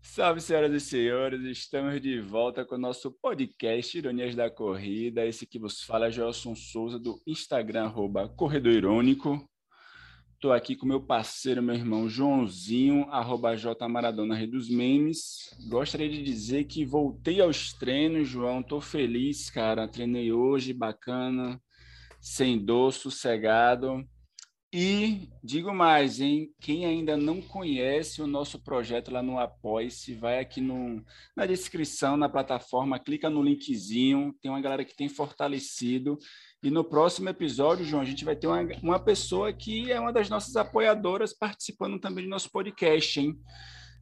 Salve, senhoras e senhores, estamos de volta com o nosso podcast Ironias da Corrida. Esse que vos fala é Joelson Souza, do Instagram, arroba Corredor Irônico. Estou aqui com meu parceiro, meu irmão Joãozinho, arroba J Maradona, Rei dos Memes. Gostaria de dizer que voltei aos treinos, João. Estou feliz, cara. Treinei hoje, bacana, sem dor, sossegado. E digo mais, hein? Quem ainda não conhece o nosso projeto lá no Apoia-se, vai aqui no, na descrição, na plataforma, clica no linkzinho. Tem uma galera que tem fortalecido. E no próximo episódio, João, a gente vai ter uma, uma pessoa que é uma das nossas apoiadoras participando também do nosso podcast, hein?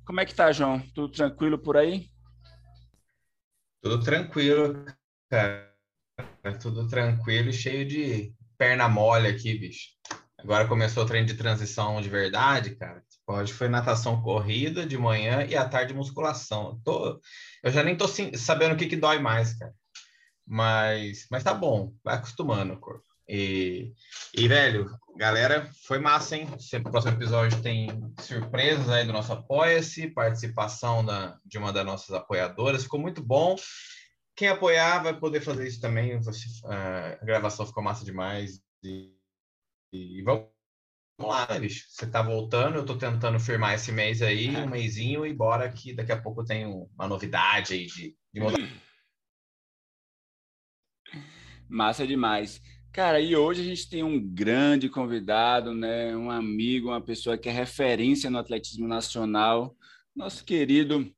Como é que tá, João? Tudo tranquilo por aí? Tudo tranquilo, cara. Tudo tranquilo e cheio de perna mole aqui, bicho. Agora começou o treino de transição de verdade, cara. Hoje foi natação corrida de manhã e à tarde musculação. Eu, tô, eu já nem tô sabendo o que, que dói mais, cara. Mas, mas tá bom, vai acostumando o corpo. E, e, velho, galera, foi massa, hein? No próximo episódio tem surpresas aí do nosso Apoia-se, participação da, de uma das nossas apoiadoras. Ficou muito bom. Quem apoiar vai poder fazer isso também. Você, a gravação ficou massa demais. E e vamos lá, bicho? Você tá voltando, eu tô tentando firmar esse mês aí, um mêsinho, e bora que daqui a pouco tem uma novidade aí de, de mudar. Massa demais. Cara, e hoje a gente tem um grande convidado, né? Um amigo, uma pessoa que é referência no atletismo nacional, nosso querido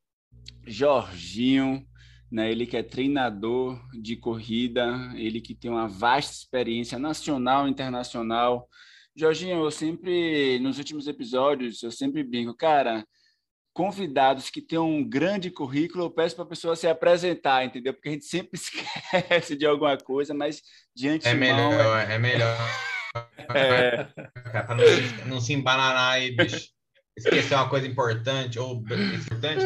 Jorginho, né? Ele que é treinador de corrida, ele que tem uma vasta experiência nacional e internacional. Jorginho, eu sempre, nos últimos episódios, eu sempre brinco, cara, convidados que têm um grande currículo, eu peço para a pessoa se apresentar, entendeu? Porque a gente sempre esquece de alguma coisa, mas diante É melhor, é, é melhor. é. Para não, não se embananar aí, bicho. Esquecer uma coisa importante ou importante.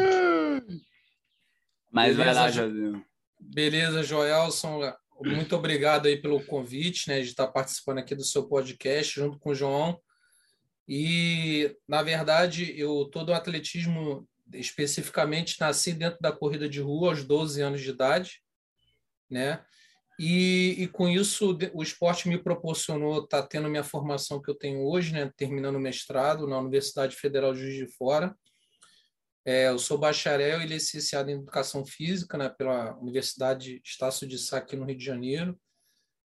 Mas Beleza, vai lá, Josinho. Beleza, Joelson. Muito obrigado aí pelo convite, né, de estar participando aqui do seu podcast junto com o João. E, na verdade, eu todo o atletismo, especificamente, nasci dentro da corrida de rua aos 12 anos de idade, né? E, e com isso, o esporte me proporcionou estar tá tendo minha formação que eu tenho hoje, né? Terminando o mestrado na Universidade Federal de Juiz de Fora é, eu sou bacharel e licenciado em Educação Física né, pela Universidade Estácio de Sá, aqui no Rio de Janeiro,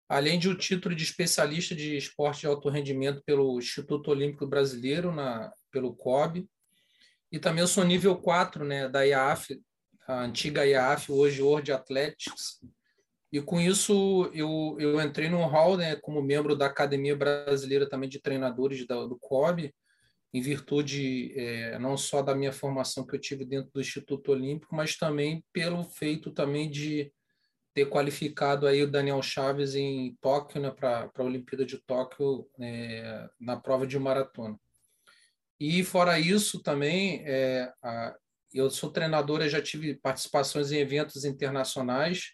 além de o um título de especialista de esporte de alto rendimento pelo Instituto Olímpico Brasileiro, na, pelo COB, e também eu sou nível 4 né, da IAF, a antiga IAF, hoje World Athletics, e com isso eu, eu entrei no hall né, como membro da Academia Brasileira também de Treinadores da, do COB, em virtude é, não só da minha formação que eu tive dentro do Instituto Olímpico, mas também pelo feito também de ter qualificado aí o Daniel Chaves em Tóquio, né, para a Olimpíada de Tóquio, é, na prova de maratona. E fora isso também, é, a, eu sou treinador, eu já tive participações em eventos internacionais,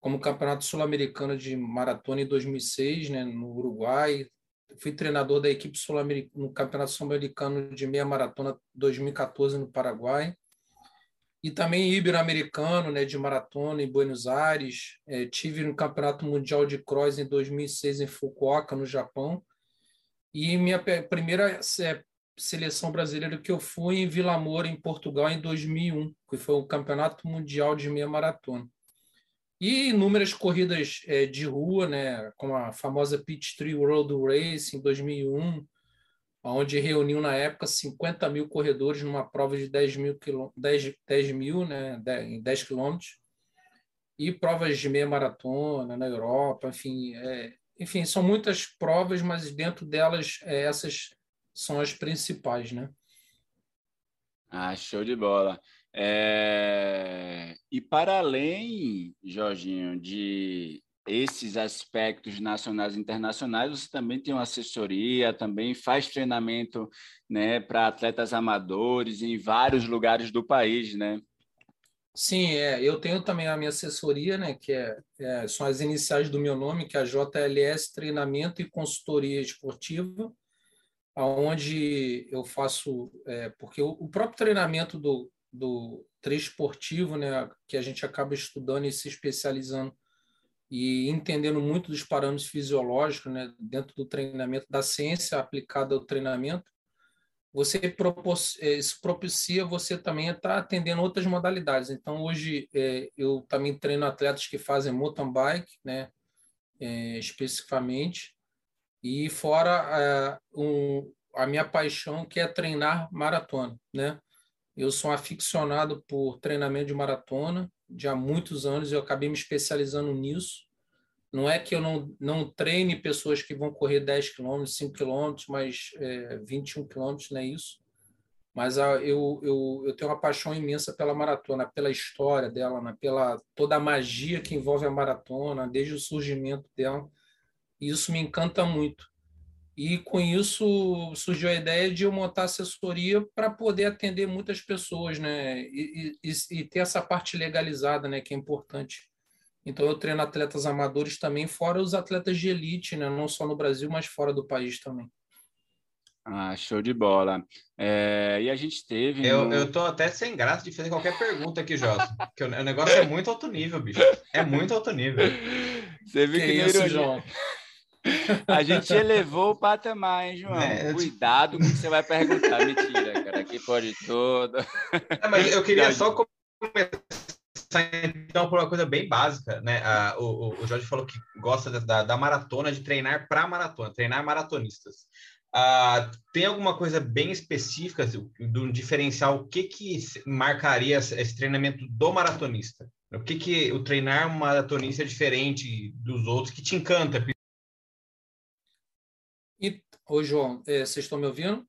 como o Campeonato Sul-Americano de Maratona em 2006, né, no Uruguai, fui treinador da equipe sul-americana no Campeonato Sul-Americano de Meia Maratona 2014 no Paraguai. E também ibero-americano, né, de maratona em Buenos Aires. É, tive no Campeonato Mundial de Cross em 2006 em Fukuoka, no Japão. E minha primeira seleção brasileira que eu fui em Vila Moura, em Portugal, em 2001, que foi o Campeonato Mundial de Meia Maratona. E inúmeras corridas é, de rua, né, como a famosa Peachtree World Race em 2001, onde reuniu na época 50 mil corredores numa prova de 10 mil, 10, 10 mil né, em 10 quilômetros, e provas de meia maratona na Europa, enfim, é, enfim, são muitas provas, mas dentro delas é, essas são as principais, né? Ah, show de bola. É... E para além, Jorginho, de esses aspectos nacionais e internacionais, você também tem uma assessoria, também faz treinamento né, para atletas amadores em vários lugares do país, né? Sim, é, eu tenho também a minha assessoria, né, que é, é, são as iniciais do meu nome, que é a JLS Treinamento e Consultoria Esportiva. onde eu faço, é, porque o, o, próprio treinamento do, do esportivo, né, que a gente acaba estudando e se especializando e entendendo muito dos parâmetros fisiológicos né, dentro do treinamento, da ciência aplicada ao treinamento, você é, isso propicia você também estar atendendo outras modalidades. Então, hoje, é, eu também treino atletas que fazem mountain bike, né, é, especificamente, e fora é, um, a minha paixão, que é treinar maratona. Né? Eu sou um aficionado por treinamento de maratona, de há muitos anos, eu acabei me especializando nisso. Não é que eu não, não treine pessoas que vão correr 10 quilômetros, 5 quilômetros, mas é, 21 quilômetros, não é isso. Mas a, eu, eu, eu tenho uma paixão imensa pela maratona, pela história dela, né? pela toda a magia que envolve a maratona, desde o surgimento dela. E isso me encanta muito. E com isso surgiu a ideia de eu montar assessoria para poder atender muitas pessoas, né? E, e, e, ter essa parte legalizada, né? Que é importante. Então eu treino atletas amadores também, fora os atletas de elite, né? Não só no Brasil, mas fora do país também. Ah, show de bola. É, e a gente teve. Eu, no... eu tô até sem graça de fazer qualquer pergunta aqui, Jota. porque o negócio é muito alto nível, bicho. É muito alto nível. Você viu que, que isso, João? A gente elevou o patamar, hein, João? É, Cuidado com o que você vai perguntar. Mentira, cara. Aqui pode tudo. É, mas eu queria só começar, então, por uma coisa bem básica, né? Ah, o, o, Jorge falou que gosta da, da maratona, de treinar para maratona, treinar maratonistas. Ah, tem alguma coisa bem específica do diferencial? O que, que marcaria esse treinamento do maratonista? O que, que o treinar um maratonista é diferente dos outros que te encanta, ô, João, é, vocês estão me ouvindo?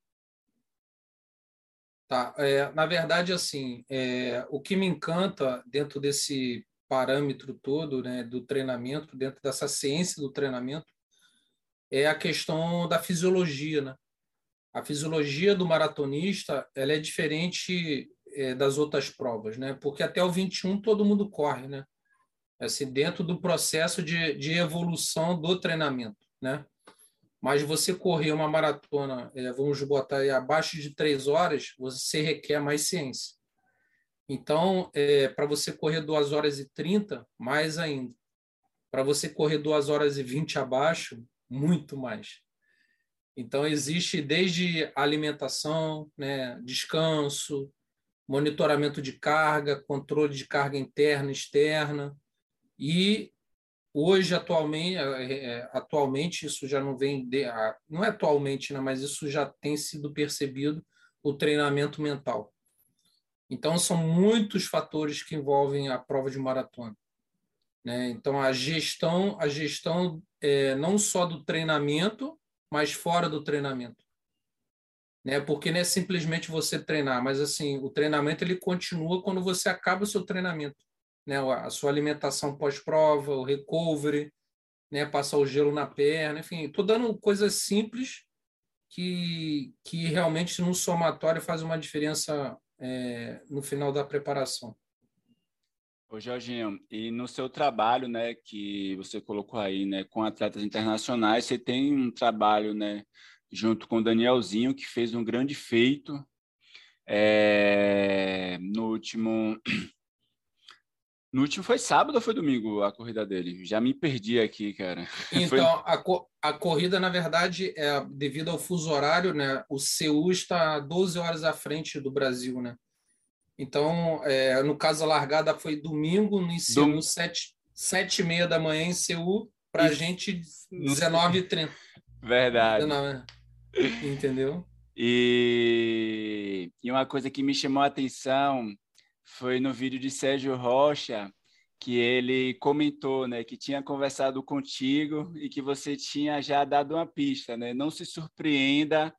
Tá. É, na verdade, assim, é, o que me encanta dentro desse parâmetro todo, né, do treinamento, dentro dessa ciência do treinamento, é a questão da fisiologia, né? A fisiologia do maratonista, ela é diferente é, das outras provas, né? Porque até o 21 todo mundo corre, né? Assim, dentro do processo de, de evolução do treinamento, né? Mas você correr uma maratona, é, vamos botar aí, abaixo de três horas, você requer mais ciência. Então, é, para você correr 2 horas e 30, mais ainda. Para você correr 2 horas e 20 abaixo, muito mais. Então, existe desde alimentação, né, descanso, monitoramento de carga, controle de carga interna e externa, e Hoje, atualmente, é, é, atualmente isso já não vem de, não é atualmente, né, mas isso já tem sido percebido o treinamento mental. Então são muitos fatores que envolvem a prova de maratona. Né? Então a gestão, a gestão é, não só do treinamento, mas fora do treinamento. Né? Porque não é simplesmente você treinar, mas assim o treinamento ele continua quando você acaba o seu treinamento né, a sua alimentação pós-prova, o recovery, né, passar o gelo na perna, enfim, estou dando coisas simples que, que realmente no somatório faz uma diferença é, no final da preparação. Ô Jorginho, e no seu trabalho, né, que você colocou aí, né, com atletas internacionais, você tem um trabalho, né, junto com o Danielzinho, que fez um grande feito é, no último no último foi sábado ou foi domingo a corrida dele? Já me perdi aqui, cara. Então, foi... a, co a corrida, na verdade, é devido ao fuso horário, né? O Seul está 12 horas à frente do Brasil, né? Então, é, no caso, a largada foi domingo, no Seul, Dom... 7, 7 e meia da manhã em Seul, para a gente 19h30. Verdade. 19, entendeu? E... e uma coisa que me chamou a atenção foi no vídeo de Sérgio Rocha que ele comentou, né, que tinha conversado contigo e que você tinha já dado uma pista, né? Não se surpreenda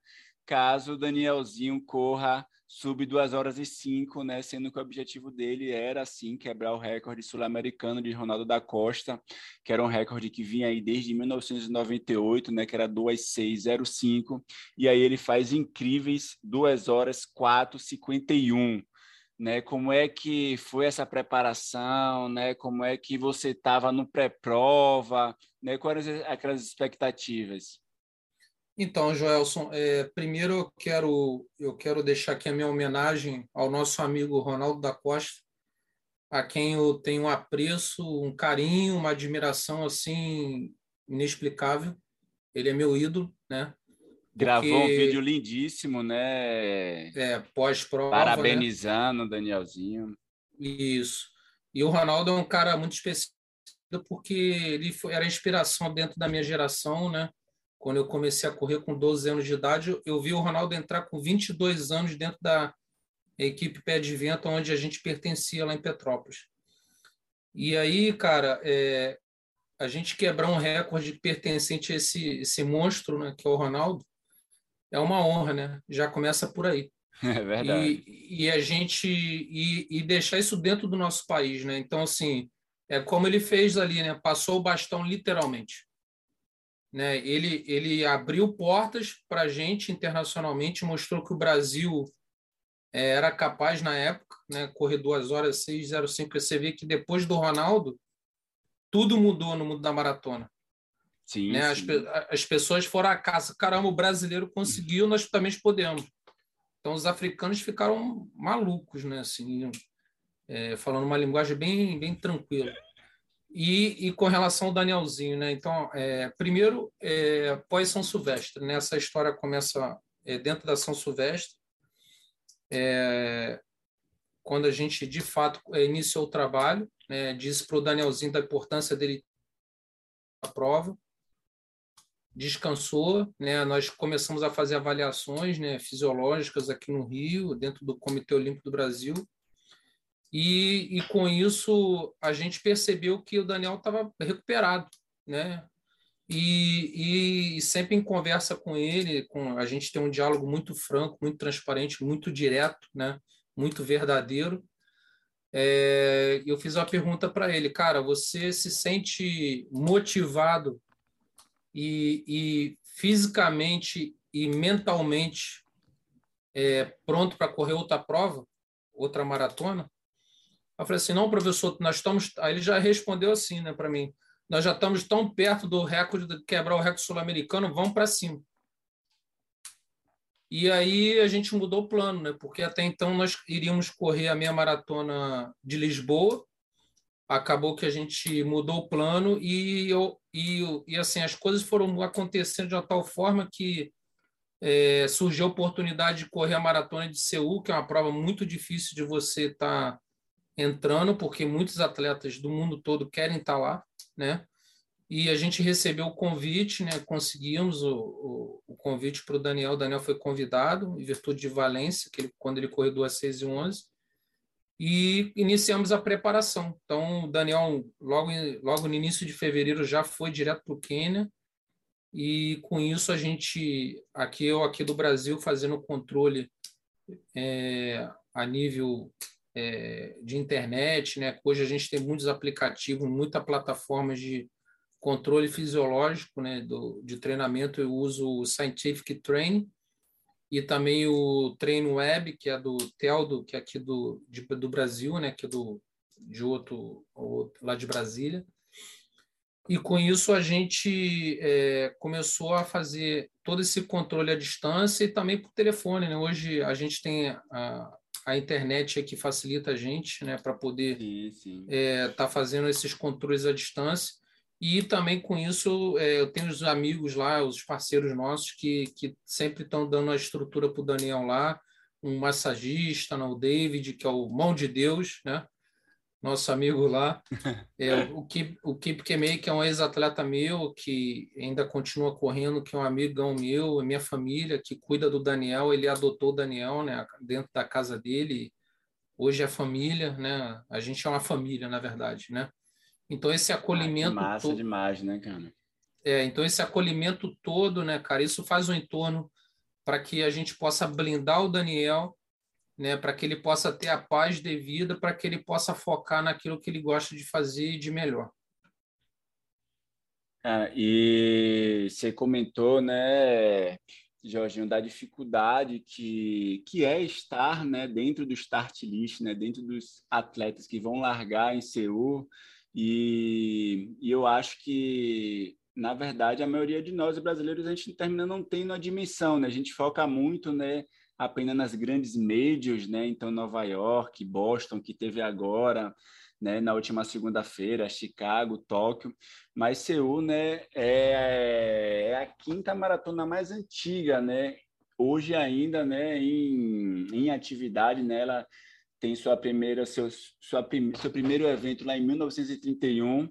caso Danielzinho corra sub 2 horas e 5, né, sendo que o objetivo dele era assim quebrar o recorde sul-americano de Ronaldo da Costa, que era um recorde que vinha aí desde 1998, né, que era 2:6:05, e aí ele faz incríveis 2 horas 4:51 né? Como é que foi essa preparação, né? Como é que você estava no pré-prova, né? Quais eram aquelas expectativas? Então, Joelson, é, primeiro eu quero, eu quero deixar aqui a minha homenagem ao nosso amigo Ronaldo da Costa, a quem eu tenho um apreço, um carinho, uma admiração assim inexplicável. Ele é meu ídolo, né? Gravou um vídeo lindíssimo, né? É, pós-prova. Né? Parabenizando o Danielzinho. Isso. E o Ronaldo é um cara muito especial porque ele foi, era inspiração dentro da minha geração, né? Quando eu comecei a correr com 12 anos de idade, eu vi o Ronaldo entrar com 22 anos dentro da equipe Pé de Vento, onde a gente pertencia lá em Petrópolis. E aí, cara, é, a gente quebrar um recorde pertencente a esse, esse monstro, né, que é o Ronaldo, é uma honra, né? Já começa por aí. É verdade. E, e a gente e, e, deixar isso dentro do nosso país, né? Então, assim, é como ele fez ali, né? Passou o bastão literalmente. Né? Ele, ele abriu portas para a gente internacionalmente, mostrou que o Brasil é, era capaz na época, né? correr duas horas 6,05. Você vê que depois do Ronaldo, tudo mudou no mundo da maratona. Sim, né? sim. As, as pessoas foram à caça. Caramba, o brasileiro conseguiu, nós também podemos. Então, os africanos ficaram malucos, né? Assim, é, falando uma linguagem bem, bem tranquila. E, e com relação ao Danielzinho, né? Então, é, primeiro, é, pós São Silvestre, né? Essa história começa é, dentro da São Silvestre, é, quando a gente de fato é, iniciou o trabalho, né? Disse para o Danielzinho da importância dele a prova, descansou, né? Nós começamos a fazer avaliações, né, fisiológicas aqui no Rio, dentro do Comitê Olímpico do Brasil, e, e com isso a gente percebeu que o Daniel estava recuperado, né? E, e, sempre em conversa com ele, com a gente tem um diálogo muito franco, muito transparente, muito direto, né? Muito verdadeiro. É, eu fiz uma pergunta para ele, cara, você se sente motivado e, e fisicamente e mentalmente é, pronto para correr outra prova, outra maratona? Eu falei assim, não, professor, nós estamos. Aí ele já respondeu assim, né, para mim. Nós já estamos tão perto do recorde de quebrar o recorde sul-americano, vamos para cima. E aí a gente mudou o plano, né? Porque até então nós iríamos correr a meia maratona de Lisboa. Acabou que a gente mudou o plano e e, e assim as coisas foram acontecendo de uma tal forma que é, surgiu a oportunidade de correr a maratona de Seul, que é uma prova muito difícil de você estar tá entrando, porque muitos atletas do mundo todo querem estar lá, né? E a gente recebeu o convite, né? Conseguimos o, o, o convite para o Daniel. O Daniel foi convidado, em virtude de Valência, que ele, quando ele correu duas 6 e 11, e iniciamos a preparação. Então, o Daniel, logo, logo no início de fevereiro, já foi direto para o Quênia, e com isso a gente, aqui eu aqui do Brasil, fazendo controle é, a nível é, de internet, né? Hoje a gente tem muitos aplicativos, muitas plataformas de controle fisiológico, né? Do, de treinamento. Eu uso o Scientific Training e também o Treino Web, que é do Teldo, que é aqui do, de, do Brasil, né? Que é do, de outro, outro, lá de Brasília. E com isso a gente é, começou a fazer todo esse controle à distância e também por telefone. Né? Hoje a gente tem a, a internet que facilita a gente, né, para poder estar é, tá fazendo esses controles à distância. E também com isso, é, eu tenho os amigos lá, os parceiros nossos, que, que sempre estão dando a estrutura para o Daniel lá, um massagista, né, o David, que é o mão de Deus, né? nosso amigo lá, é, o Kip, o Kip Kemei, que é um ex-atleta meu, que ainda continua correndo, que é um amigão meu, minha família, que cuida do Daniel, ele adotou o Daniel né, dentro da casa dele, hoje é família, né? A gente é uma família, na verdade, né? Então esse acolhimento... Ah, massa to... demais, né, cara? É, então esse acolhimento todo, né, cara, isso faz um entorno para que a gente possa blindar o Daniel né, para que ele possa ter a paz devida, para que ele possa focar naquilo que ele gosta de fazer de melhor. Ah, e você comentou, né, Jorginho, da dificuldade que, que é estar né, dentro do start list, né, dentro dos atletas que vão largar em Seul. E, e eu acho que na verdade, a maioria de nós brasileiros, a gente termina não tendo a dimensão, né? A gente foca muito, né, apenas nas grandes médias, né? Então, Nova York, Boston, que teve agora, né, na última segunda-feira, Chicago, Tóquio, mas Seul, né, é, é, a quinta maratona mais antiga, né? Hoje ainda, né, em, em atividade, né, ela tem sua primeira, seu, sua, seu primeiro evento lá em 1931,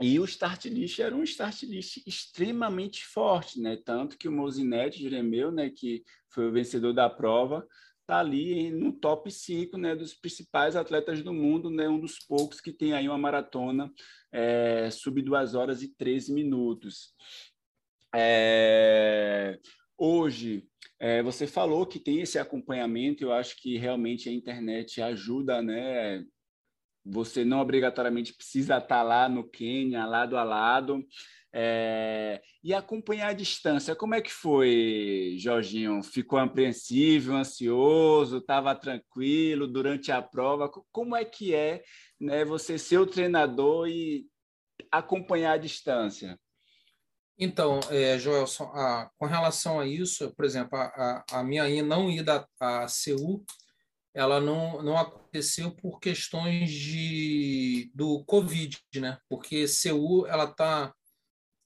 e o start list era um start list extremamente forte, né? Tanto que o Mozinete Jeremeu, né, que foi o vencedor da prova, tá ali no top 5, né, dos principais atletas do mundo, né? Um dos poucos que tem aí uma maratona é, sub 2 horas e 13 minutos. É, hoje, é, você falou que tem esse acompanhamento, eu acho que realmente a internet ajuda, né? Você não obrigatoriamente precisa estar lá no Quênia, lado a lado, é, e acompanhar a distância. Como é que foi, Jorginho? Ficou apreensivo, ansioso, estava tranquilo durante a prova? Como é que é né, você ser o treinador e acompanhar a distância? Então, é, Joelson, a, com relação a isso, por exemplo, a, a, a minha não ida a Seul, ela não, não aconteceu por questões de, do Covid, né? Porque Seul, ela está,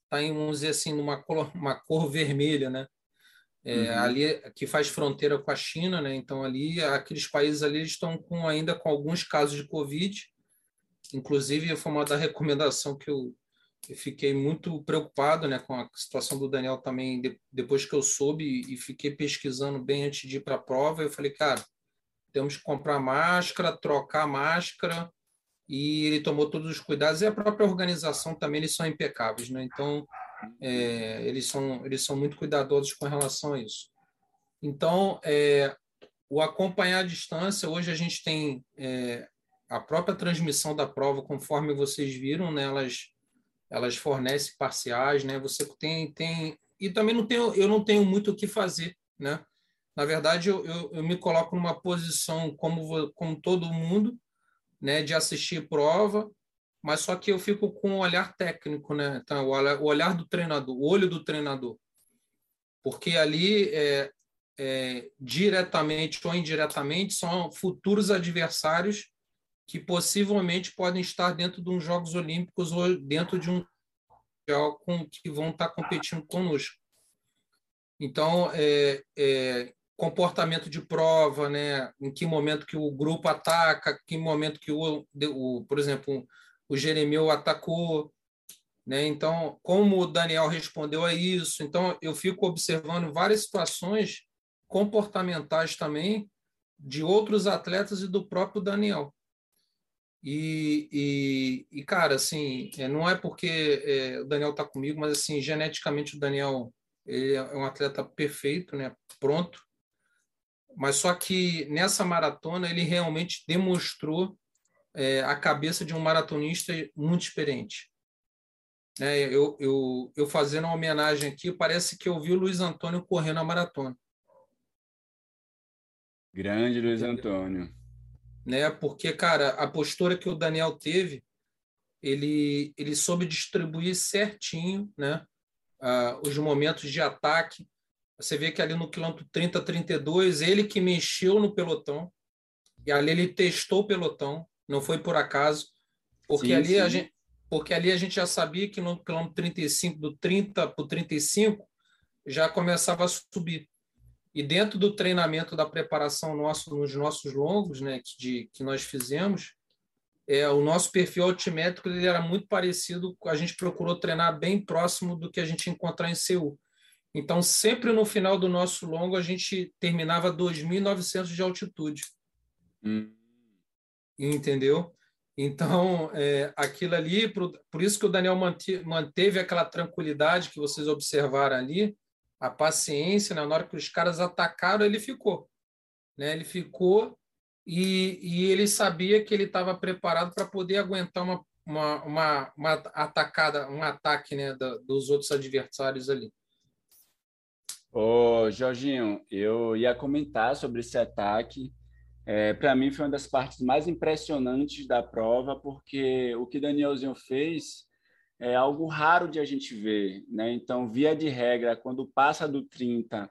tá em, vamos dizer assim, numa cor, uma cor vermelha, né? É, uhum. ali que faz fronteira com a China, né? Então ali aqueles países ali estão com ainda com alguns casos de Covid. Inclusive foi uma da recomendação que eu eu fiquei muito preocupado né, com a situação do Daniel também, de, depois que eu soube e fiquei pesquisando bem antes de ir para a prova. Eu falei, cara, temos que comprar máscara, trocar máscara, e ele tomou todos os cuidados. E a própria organização também, eles são impecáveis. Né? Então, é, eles, são, eles são muito cuidadosos com relação a isso. Então, é, o acompanhar a distância, hoje a gente tem é, a própria transmissão da prova, conforme vocês viram, né, elas elas fornecem parciais, né? Você tem tem e também não tenho eu não tenho muito o que fazer, né? Na verdade, eu, eu, eu me coloco numa posição como como todo mundo, né, de assistir prova, mas só que eu fico com um olhar técnico, né? Então, o olhar, o olhar do treinador, o olho do treinador, porque ali é, é, diretamente ou indiretamente são futuros adversários que possivelmente podem estar dentro de uns Jogos Olímpicos ou dentro de um com que vão estar competindo conosco. Então, é, é, comportamento de prova, né? Em que momento que o grupo ataca, que momento que o, o por exemplo, o Jeremeu atacou, né? Então, como o Daniel respondeu a isso? Então, eu fico observando várias situações comportamentais também de outros atletas e do próprio Daniel. E, e, e, cara, assim, é, não é porque é, o Daniel está comigo, mas assim, geneticamente o Daniel ele é um atleta perfeito, né? Pronto. Mas só que nessa maratona ele realmente demonstrou é, a cabeça de um maratonista muito experiente. É, eu, eu, eu fazendo uma homenagem aqui, parece que eu vi o Luiz Antônio correndo a maratona. Grande Luiz Antônio né? Porque, cara, a postura que o Daniel teve, ele, ele soube distribuir certinho, né? Uh, os momentos de ataque. Você vê que ali no quilômetro 30, 32, ele que mexeu no pelotão, e ali ele testou o pelotão, não foi por acaso, porque, sim, ali, sim. A gente, porque ali a gente já sabia que no quilômetro 35, do 30 para o 35, já começava a subir. E dentro do treinamento da preparação nosso nos nossos longos, né, que, de, que nós fizemos, é, o nosso perfil altimétrico ele era muito parecido, a gente procurou treinar bem próximo do que a gente encontrar em Seul. Então, sempre no final do nosso longo, a gente terminava 2.900 de altitude. Hum. Entendeu? Então, é, aquilo ali, por, por isso que o Daniel manteve aquela tranquilidade que vocês observaram ali, a paciência, né? na hora que os caras atacaram, ele ficou. Né? Ele ficou e, e ele sabia que ele estava preparado para poder aguentar uma, uma, uma, uma, atacada, um ataque né? Da, dos outros adversários ali. Ô, Jorginho, eu ia comentar sobre esse ataque. É, para mim foi uma das partes mais impressionantes da prova, porque o que Danielzinho fez é algo raro de a gente ver, né? Então, via de regra, quando passa do 30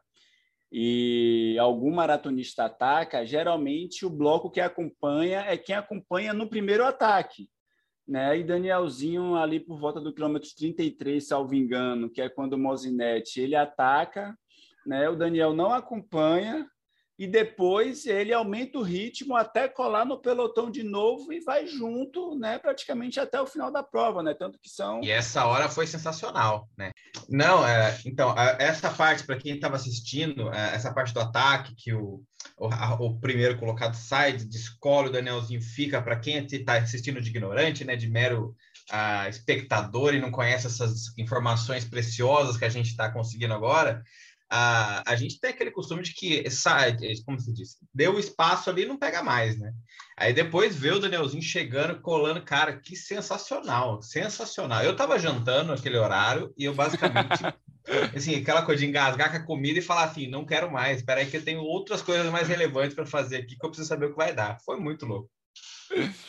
e algum maratonista ataca, geralmente o bloco que acompanha é quem acompanha no primeiro ataque. Né? E Danielzinho ali por volta do quilômetro 33, salvo engano, que é quando o Mozinete ele ataca, né? O Daniel não acompanha e depois ele aumenta o ritmo até colar no pelotão de novo e vai junto, né, praticamente até o final da prova, né? Tanto que são E essa hora foi sensacional, né? Não, é, então, essa parte para quem estava assistindo, é, essa parte do ataque que o, o, o primeiro colocado sai, descola o Danielzinho fica para quem está assistindo de ignorante, né, de mero uh, espectador e não conhece essas informações preciosas que a gente está conseguindo agora, a, a gente tem aquele costume de que sai, como se diz, deu espaço ali não pega mais, né? Aí depois vê o Danielzinho chegando, colando, cara, que sensacional, sensacional. Eu tava jantando aquele horário e eu basicamente, assim, aquela coisa de engasgar com a comida e falar assim, não quero mais, espera aí que eu tenho outras coisas mais relevantes para fazer aqui que eu preciso saber o que vai dar. Foi muito louco.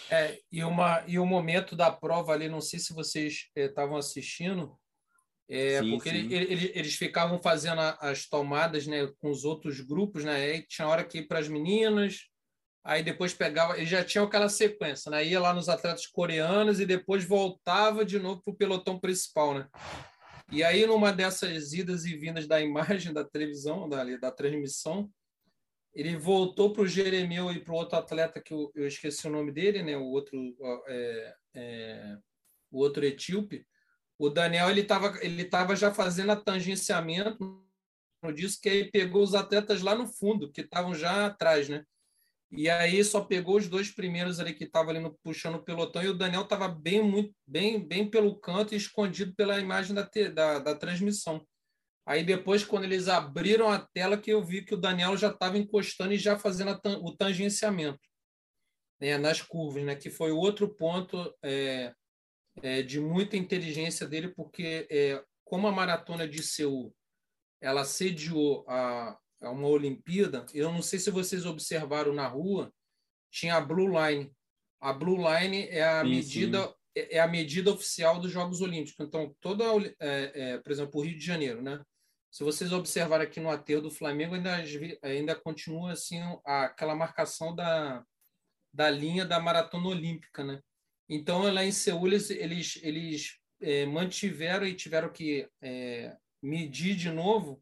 É, e, uma, e o momento da prova ali, não sei se vocês estavam eh, assistindo, é, sim, porque sim. Ele, ele, eles ficavam fazendo as tomadas né, com os outros grupos, né? Aí tinha hora que ir para as meninas, aí depois pegava, ele já tinha aquela sequência, né? Ia lá nos atletas coreanos e depois voltava de novo para o pelotão principal, né? E aí, numa dessas idas e vindas da imagem da televisão, da, da transmissão, ele voltou para o Jeremeu e para o outro atleta que eu, eu, esqueci o nome dele, né? O outro, é, é, o outro etíope o Daniel ele estava ele tava já fazendo a tangenciamento disso, que aí pegou os atletas lá no fundo, que estavam já atrás, né? E aí só pegou os dois primeiros ali que estavam ali no, puxando o pelotão, e o Daniel estava bem, muito, bem, bem pelo canto e escondido pela imagem da, da, da transmissão. Aí depois, quando eles abriram a tela, que eu vi que o Daniel já estava encostando e já fazendo o tangenciamento né, nas curvas, né? Que foi outro ponto é, é, de muita inteligência dele, porque é, como a maratona de Seul ela sediou a, a, uma Olimpíada, eu não sei se vocês observaram na rua, tinha a Blue Line. A Blue Line é a sim, medida sim. É, é a medida oficial dos Jogos Olímpicos. Então, toda, é, é, por exemplo, o Rio de Janeiro, né? Se vocês observarem aqui no aterro do Flamengo, ainda, ainda continua assim aquela marcação da, da linha da maratona olímpica, né? Então, lá em Seul, eles, eles, é, mantiveram e tiveram que é, medir de novo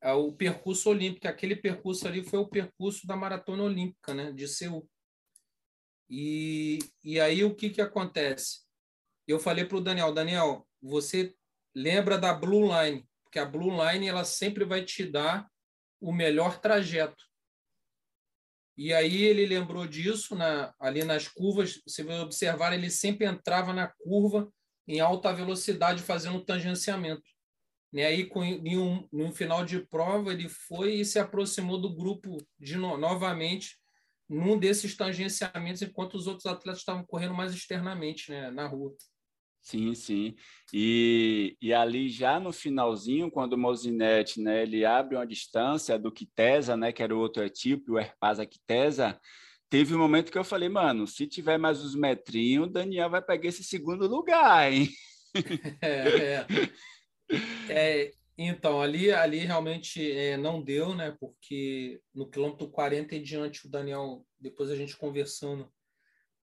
é, o percurso olímpico. Aquele percurso ali foi o percurso da maratona olímpica, né, de Seul. E, e aí, o que, que acontece? Eu falei para o Daniel, Daniel, você lembra da Blue Line, porque a Blue Line ela sempre vai te dar o melhor trajeto. E aí ele lembrou disso na, ali nas curvas. Se você observar, ele sempre entrava na curva em alta velocidade fazendo tangenciamento. E aí, com, em um, no final de prova, ele foi e se aproximou do grupo de no, novamente num desses tangenciamentos, enquanto os outros atletas estavam correndo mais externamente né, na rua. Sim, sim. E, e ali já no finalzinho, quando o Mozinete, né, ele abre uma distância do Kitesa, né, que era o outro etíope, o Herpasa Kitesa, teve um momento que eu falei, mano, se tiver mais uns metrinhos, o Daniel vai pegar esse segundo lugar, hein? É, é. é então, ali, ali realmente é, não deu, né? Porque no quilômetro 40 em diante, o Daniel, depois a gente conversando,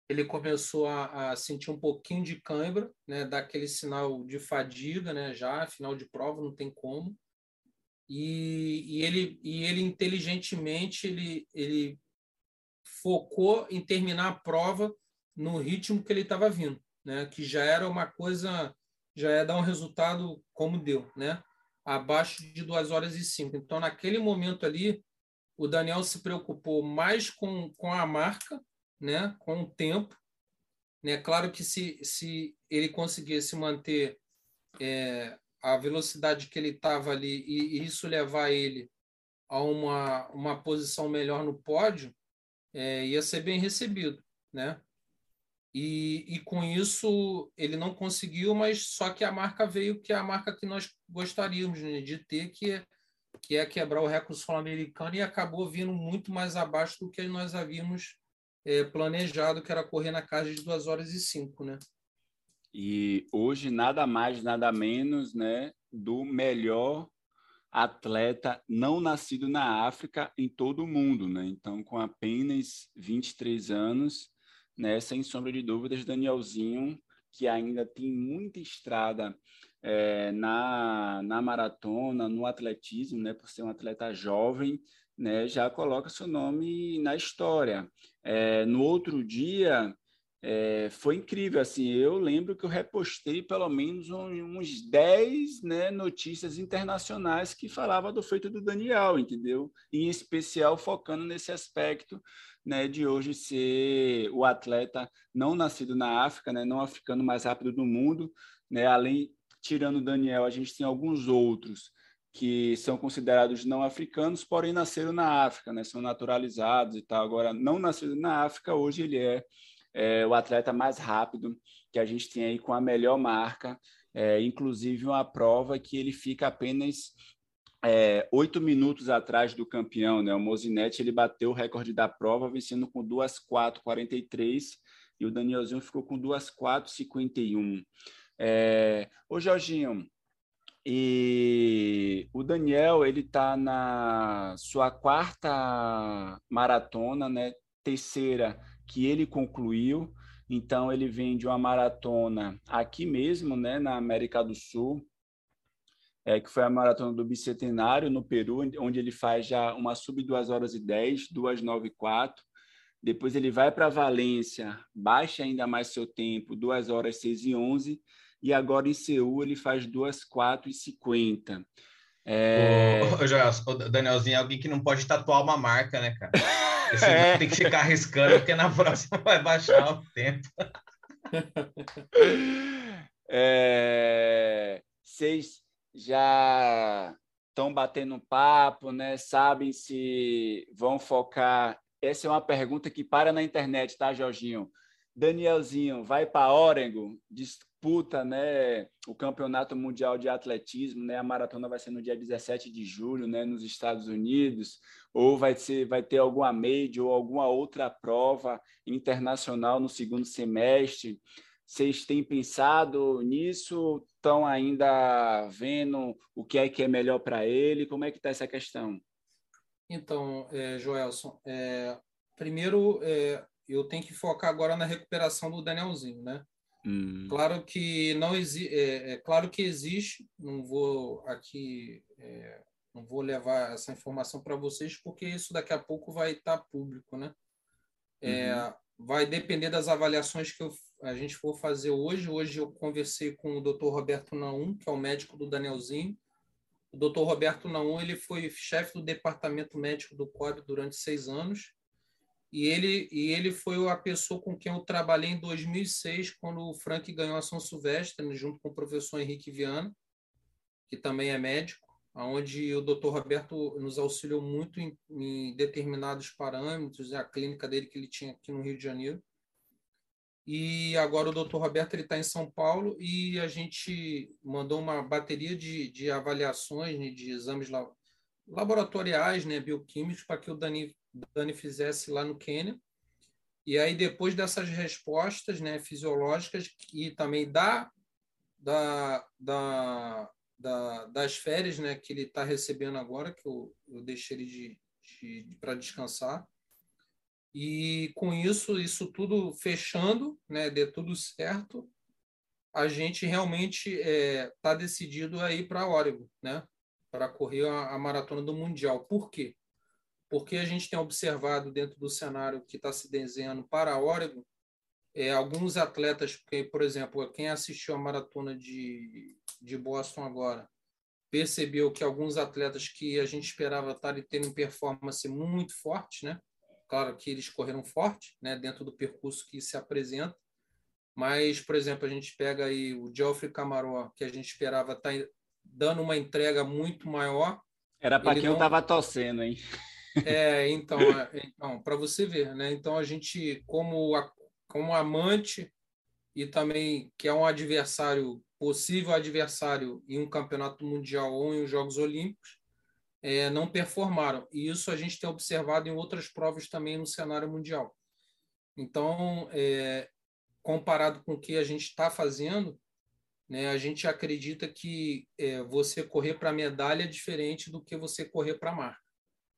ele começou a, a, sentir um pouquinho de cãibra, né, daquele sinal de fadiga, né, já final de prova não tem como. E, e ele e ele inteligentemente ele ele focou em terminar a prova no ritmo que ele estava vindo, né, que já era uma coisa já ia dar um resultado como deu, né, abaixo de 2 horas e 5. Então naquele momento ali o Daniel se preocupou mais com, com a marca né, com o tempo. Né? Claro que se, se ele conseguisse manter é, a velocidade que ele estava ali e, e, isso levar ele a uma, uma posição melhor no pódio, é, ia ser bem recebido, né? E, e com isso ele não conseguiu, mas só que a marca veio que é a marca que nós gostaríamos né, de ter, que é, que é quebrar o recorde sul-americano e acabou vindo muito mais abaixo do que nós havíamos é, planejado, que era correr na casa de 2 horas e 5, né? E hoje nada mais, nada menos, né, do melhor atleta não nascido na África em todo o mundo, né? Então, com apenas 23 anos, né, sem sombra de dúvidas, Danielzinho, que ainda tem muita estrada é, na, na maratona, no atletismo, né, por ser um atleta jovem, né, já coloca seu nome na história. É, no outro dia, é, foi incrível, assim, eu lembro que eu repostei pelo menos um, uns 10 né, notícias internacionais que falavam do feito do Daniel, entendeu? Em especial focando nesse aspecto né, de hoje ser o atleta não nascido na África, né, não africano mais rápido do mundo, né, além, tirando o Daniel, a gente tem alguns outros que são considerados não africanos, porém nasceram na África, né, são naturalizados e tal. Agora, não nascido na África, hoje ele é é, o atleta mais rápido que a gente tem aí com a melhor marca, é, inclusive uma prova que ele fica apenas é, oito minutos atrás do campeão, né? O Mozinetti ele bateu o recorde da prova, vencendo com 2:4:43 e o Danielzinho ficou com 2:4:51. É, ô Jorginho, e o Daniel ele está na sua quarta maratona, né? Terceira que ele concluiu. Então, ele vem de uma maratona aqui mesmo, né, na América do Sul, é, que foi a maratona do Bicentenário, no Peru, onde ele faz já uma sub 2 horas e 10, 2 9 e 4. Depois ele vai para Valência, baixa ainda mais seu tempo, 2 horas 6 e 11. E agora em Seul ele faz 2 4 e 50. É... Ô, ô, o Danielzinho é alguém que não pode tatuar uma marca, né, cara? É. tem que ficar arriscando, porque na próxima vai baixar o tempo. É... Vocês já estão batendo papo, né? Sabem se vão focar. Essa é uma pergunta que para na internet, tá, Jorginho? Danielzinho vai para Oregon, disputa né, o Campeonato Mundial de Atletismo, né? A maratona vai ser no dia 17 de julho, né, nos Estados Unidos, ou vai ser vai ter alguma major ou alguma outra prova internacional no segundo semestre. Vocês têm pensado nisso? Estão ainda vendo o que é que é melhor para ele? Como é que está essa questão? Então, é, Joelson, é, primeiro é, eu tenho que focar agora na recuperação do Danielzinho, né? Hum. Claro que não existe, é, é, claro que existe. Não vou aqui, é, não vou levar essa informação para vocês porque isso daqui a pouco vai estar tá público, né? É, uhum. Vai depender das avaliações que eu, a gente for fazer hoje. Hoje eu conversei com o Dr. Roberto Naum, que é o médico do Danielzinho. O Dr. Roberto Naum ele foi chefe do departamento médico do COB durante seis anos e ele, e ele foi a pessoa com quem eu trabalhei em 2006, quando o Frank ganhou a São Silvestre, né, junto com o professor Henrique Viana, que também é médico, onde o doutor Roberto nos auxiliou muito em, em determinados parâmetros, a clínica dele que ele tinha aqui no Rio de Janeiro. E agora o doutor Roberto está em São Paulo e a gente mandou uma bateria de, de avaliações, né, de exames laboratoriais, né, bioquímicos, para que o Dani Dani fizesse lá no Quênia. E aí, depois dessas respostas né, fisiológicas e também da, da, da, da das férias né, que ele está recebendo agora, que eu, eu deixei ele de, de para descansar. E com isso, isso tudo fechando, né, de tudo certo, a gente realmente está é, tá decidido a ir para Oregon, né, para correr a, a maratona do Mundial. Por quê? Porque a gente tem observado dentro do cenário que está se desenhando para a Oregon, é, alguns atletas, porque, por exemplo, quem assistiu a maratona de, de Boston agora, percebeu que alguns atletas que a gente esperava estarem tendo performance muito forte, né? Claro que eles correram forte, né? Dentro do percurso que se apresenta, mas, por exemplo, a gente pega aí o Geoffrey Camaró, que a gente esperava estar dando uma entrega muito maior. Era para quem não... eu estava torcendo, hein? É, então, é, então para você ver, né? Então a gente, como, a, como amante e também que é um adversário, possível adversário em um campeonato mundial ou em Jogos Olímpicos, é, não performaram. E isso a gente tem observado em outras provas também no cenário mundial. Então, é, comparado com o que a gente está fazendo, né, a gente acredita que é, você correr para medalha é diferente do que você correr para marca.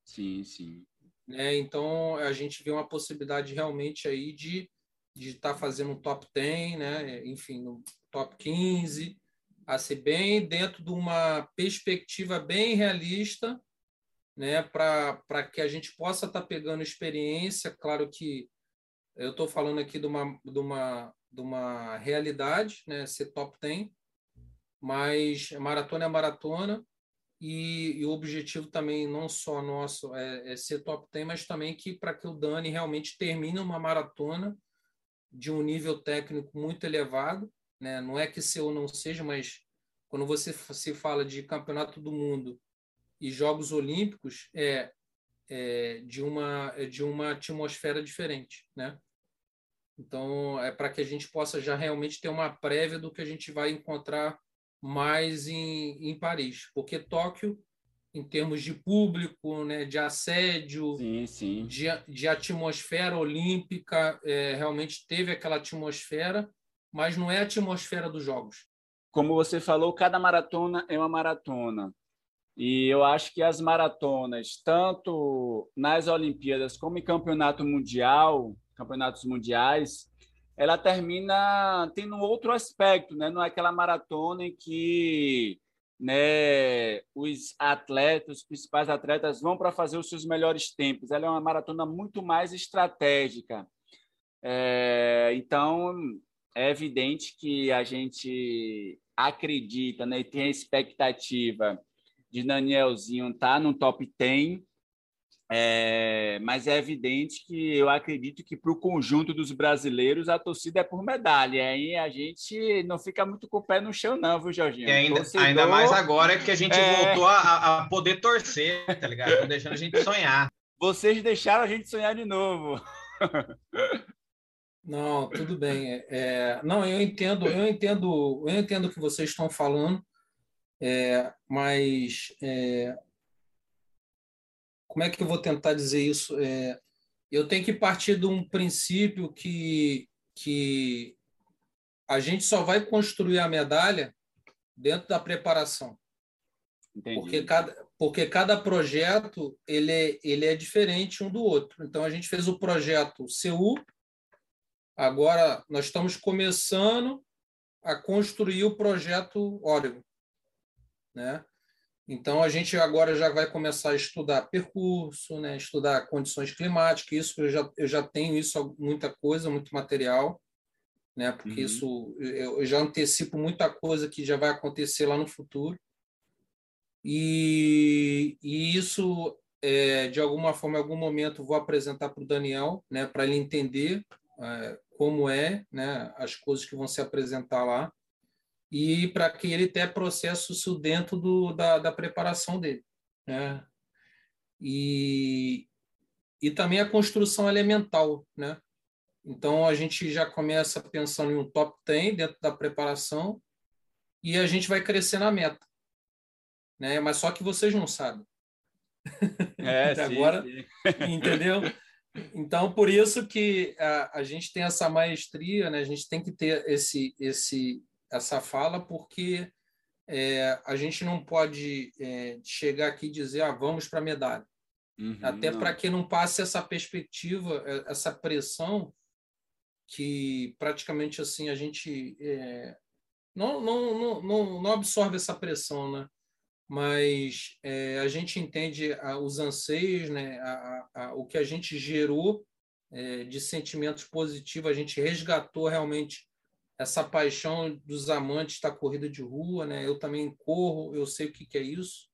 Sim, sim. Né? Então, a gente vê uma possibilidade realmente aí de estar tá fazendo um top 10, né? enfim, no top 15, a ser bem dentro de uma perspectiva bem realista, né? para que a gente possa estar tá pegando experiência. Claro que eu estou falando aqui de uma, de uma, de uma realidade, né? ser top 10, mas maratona é maratona. E, e, o objetivo também, não só nosso, é, é ser top 10, mas também que para que o Dani realmente termine uma maratona de um nível técnico muito elevado. Né? Não é que seu não seja, mas quando você se fala de campeonato do mundo e Jogos Olímpicos, é, é de, uma, é de uma atmosfera diferente. Né? Então, é para que a gente possa já realmente ter uma prévia do que a gente vai encontrar mais em, em Paris, porque Tóquio, em termos de público, né, de assédio, sim, sim. De, de atmosfera olímpica, é, realmente teve aquela atmosfera, mas não é a atmosfera dos Jogos. Como você falou, cada maratona é uma maratona. E eu acho que as maratonas, tanto nas Olimpíadas como em campeonato mundial, campeonatos mundiais, ela termina tendo um outro aspecto, né? Não é aquela maratona em que né, os atletas, os principais atletas vão para fazer os seus melhores tempos. Ela é uma maratona muito mais estratégica. É, então, é evidente que a gente acredita né, e tem a expectativa de Danielzinho estar tá no top 10 é, mas é evidente que eu acredito que para o conjunto dos brasileiros a torcida é por medalha. Aí a gente não fica muito com o pé no chão, não, viu, Jorginho? E ainda, Torcedor, ainda mais agora que a gente é... voltou a, a, poder torcer, tá ligado? Estão deixando a gente sonhar. Vocês deixaram a gente sonhar de novo. Não, tudo bem. É, é, não, eu entendo, eu entendo, eu entendo o que vocês estão falando, é, mas é, como é que eu vou tentar dizer isso? É, eu tenho que partir de um princípio que, que a gente só vai construir a medalha dentro da preparação. Entendi. Porque cada, porque cada projeto ele é, ele é diferente um do outro. Então, a gente fez o projeto CU, agora nós estamos começando a construir o projeto Oregon. Né? Então, a gente agora já vai começar a estudar percurso, né? estudar condições climáticas, isso eu já, eu já tenho isso, muita coisa, muito material, né? porque uhum. isso eu, já antecipo muita coisa que já vai acontecer lá no futuro. E, e isso, é, de alguma forma, em algum momento, vou apresentar para o Daniel, né? para ele entender é, como é né? as coisas que vão se apresentar lá e para que ele tenha processo isso dentro do, da, da preparação dele. Né? E, e também a construção elemental. Né? Então, a gente já começa pensando em um top 10 dentro da preparação e a gente vai crescer na meta. Né? Mas só que vocês não sabem. É, sim, agora, sim. entendeu? Então, por isso que a, a gente tem essa maestria, né? a gente tem que ter esse, esse, essa fala, porque é, a gente não pode é, chegar aqui e dizer, ah, vamos para a medalha. Uhum, Até para que não passe essa perspectiva, é, essa pressão que praticamente assim a gente é, não, não, não, não, absorve essa pressão, né? mas é, a gente entende a, os anseios, né? A, a, o que a gente gerou é, de sentimentos positivos, a gente resgatou realmente essa paixão dos amantes da corrida de rua, né? Eu também corro, eu sei o que, que é isso,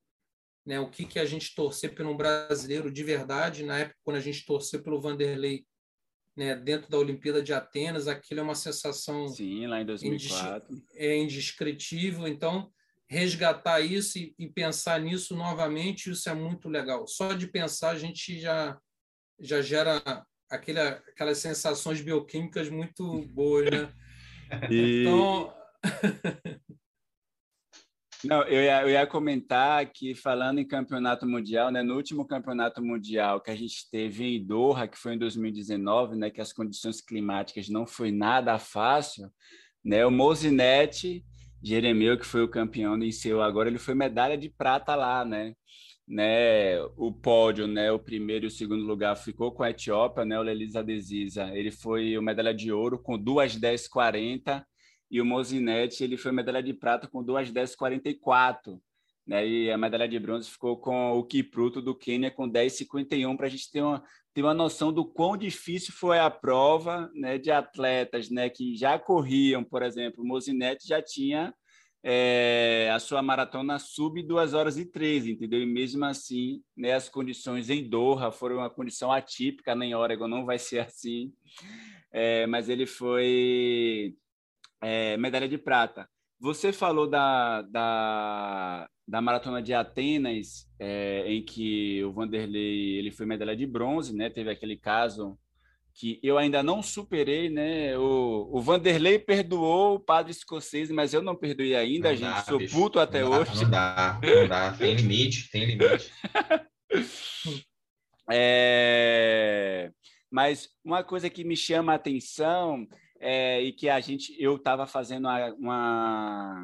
né? O que que é a gente torcer por um brasileiro de verdade, na época quando a gente torceu pelo Vanderlei, né, dentro da Olimpíada de Atenas, aquilo é uma sensação Sim, lá em 2004. é indescritível, então resgatar isso e, e pensar nisso novamente, isso é muito legal. Só de pensar a gente já já gera aquele, aquelas sensações bioquímicas muito boas, né? E... Então... Não, eu ia, eu ia comentar que, falando em campeonato mundial, né, no último campeonato mundial que a gente teve em Doha, que foi em 2019, né, que as condições climáticas não foi nada fácil, né, o Mozinete Jeremeu, que foi o campeão em seu agora, ele foi medalha de prata lá, né? Né, o pódio, né, o primeiro e o segundo lugar ficou com a Etiópia, né, o Lelisa Desisa, ele foi o medalha de ouro com 2:10:40 e o Mozinete, ele foi medalha de prata com 2:10:44, né, e a medalha de bronze ficou com o Kipruto do Quênia com 10:51 para a gente ter uma ter uma noção do quão difícil foi a prova, né, de atletas, né, que já corriam, por exemplo, o Mozinete já tinha é, a sua maratona sub 2 horas e 13, entendeu? E mesmo assim, né, as condições em Doha foram uma condição atípica, nem né, Oregon não vai ser assim, é, mas ele foi é, medalha de prata. Você falou da, da, da maratona de Atenas, é, em que o Vanderlei ele foi medalha de bronze, né? Teve aquele caso que eu ainda não superei, né? O, o Vanderlei perdoou o padre escocês, mas eu não perdoei ainda, não gente. Dá, Sou bicho. puto até não hoje. Dá, não dá, não dá. Tem limite, tem limite. é... Mas uma coisa que me chama a atenção é, e que a gente, eu estava fazendo uma, uma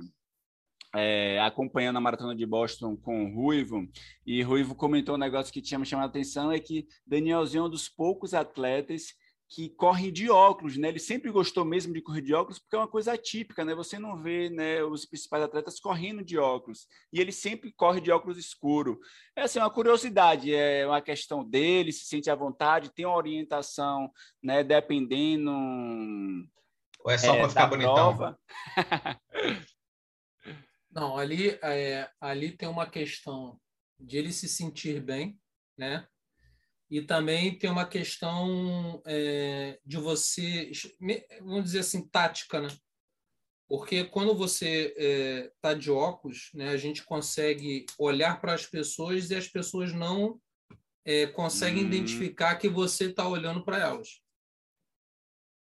é, acompanhando a maratona de Boston com o Ruivo, e Ruivo comentou um negócio que tinha me chamado a atenção, é que Danielzinho é um dos poucos atletas que correm de óculos, né? Ele sempre gostou mesmo de correr de óculos porque é uma coisa atípica, né? Você não vê, né, os principais atletas correndo de óculos e ele sempre corre de óculos escuro. Essa é uma curiosidade, é uma questão dele, se sente à vontade, tem uma orientação, né? Dependendo. Ou é só é, para ficar bonitão? não, ali, é, ali tem uma questão de ele se sentir bem, né? E também tem uma questão é, de você, vamos dizer assim, tática, né? Porque quando você está é, de óculos, né, a gente consegue olhar para as pessoas e as pessoas não é, conseguem hum. identificar que você está olhando para elas.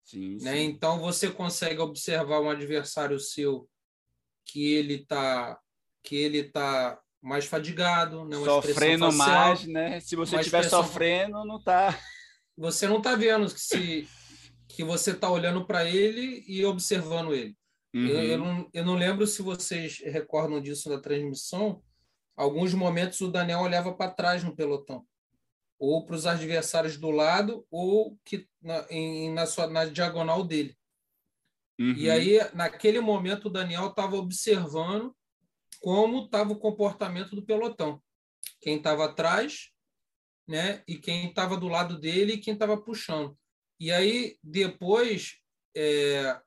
Sim, né? sim. Então você consegue observar um adversário seu que ele está que ele tá mais fadigado, né? Uma sofrendo facial, mais, né? Se você estiver sofrendo, não tá. Você não tá vendo que se que você tá olhando para ele e observando ele. Uhum. Eu, eu, não, eu não lembro se vocês recordam disso da transmissão. Alguns momentos o Daniel olhava para trás no pelotão, ou para os adversários do lado, ou que na, em, na sua na diagonal dele. Uhum. E aí, naquele momento, o Daniel estava observando como estava o comportamento do pelotão. Quem estava atrás, né? E quem estava do lado dele e quem estava puxando. E aí, depois, é,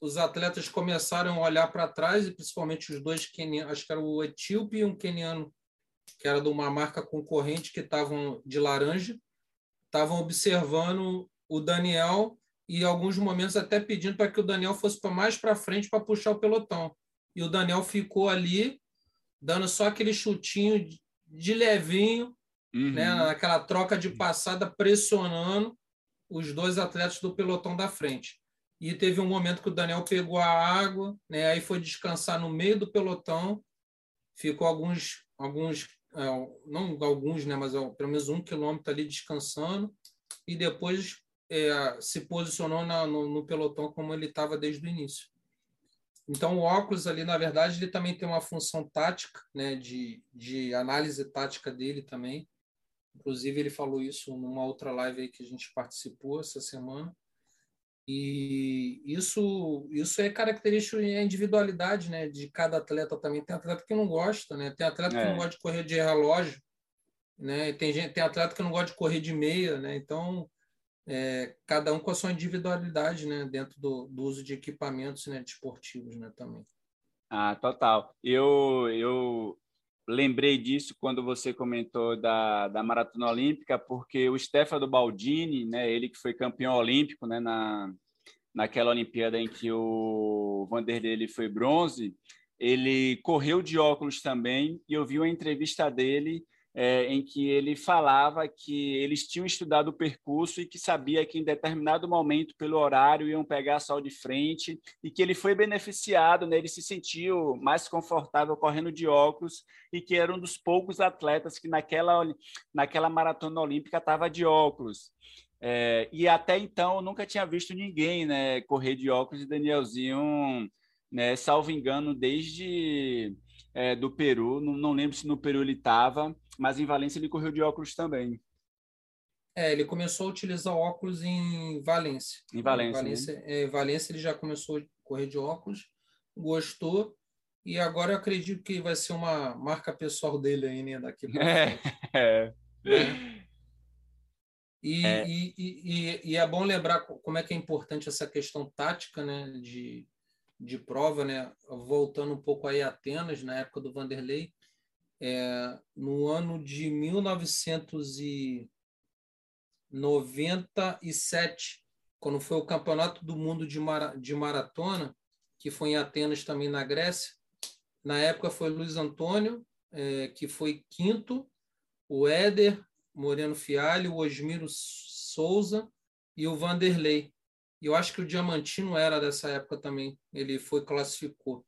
os atletas começaram a olhar para trás, e principalmente os dois quenianos, acho que era o etíope e um queniano, que era de uma marca concorrente, que estavam de laranja, estavam observando o Daniel e, em alguns momentos, até pedindo para que o Daniel fosse mais para frente para puxar o pelotão e o Daniel ficou ali dando só aquele chutinho de levinho, uhum. né, naquela troca de passada, pressionando os dois atletas do pelotão da frente. E teve um momento que o Daniel pegou a água, né, aí foi descansar no meio do pelotão, ficou alguns, alguns é, não alguns, né, mas pelo menos um quilômetro ali descansando, e depois é, se posicionou na, no, no pelotão como ele estava desde o início. Então, o óculos ali, na verdade, ele também tem uma função tática, né, de, de análise tática dele também. Inclusive, ele falou isso numa outra live aí que a gente participou essa semana. E isso, isso é característico e individualidade né, de cada atleta também. Tem atleta que não gosta, né? tem atleta é. que não gosta de correr de relógio, né? tem, gente, tem atleta que não gosta de correr de meia. Né? Então, é, cada um com a sua individualidade, né, dentro do, do uso de equipamentos né, desportivos, né, também. Ah, total. Eu, eu lembrei disso quando você comentou da, da maratona olímpica, porque o Stefano Baldini, né, ele que foi campeão olímpico, né, na, naquela Olimpíada em que o Vanderlei foi bronze, ele correu de óculos também e eu vi uma entrevista dele é, em que ele falava que eles tinham estudado o percurso e que sabia que em determinado momento, pelo horário, iam pegar sol de frente e que ele foi beneficiado, né? ele se sentiu mais confortável correndo de óculos e que era um dos poucos atletas que naquela, naquela maratona olímpica estava de óculos. É, e até então nunca tinha visto ninguém né, correr de óculos e Danielzinho, né, salvo engano, desde é, do Peru, não, não lembro se no Peru ele estava, mas em Valência ele correu de óculos também. É, ele começou a utilizar óculos em Valência. Em Valência. Em Valência, né? é, Valência ele já começou a correr de óculos, gostou, e agora eu acredito que vai ser uma marca pessoal dele aí, né, daqui para é, é. é. E é. E, e, e, é bom lembrar como é que é importante essa questão tática né, de, de prova, né? voltando um pouco aí a Atenas, na época do Vanderlei, é, no ano de 1997, quando foi o Campeonato do Mundo de, mara, de Maratona, que foi em Atenas também na Grécia, na época foi Luiz Antônio, é, que foi quinto, o Éder, Moreno Fialho, o Osmiro Souza e o Vanderlei. E eu acho que o Diamantino era dessa época também. Ele foi classificou.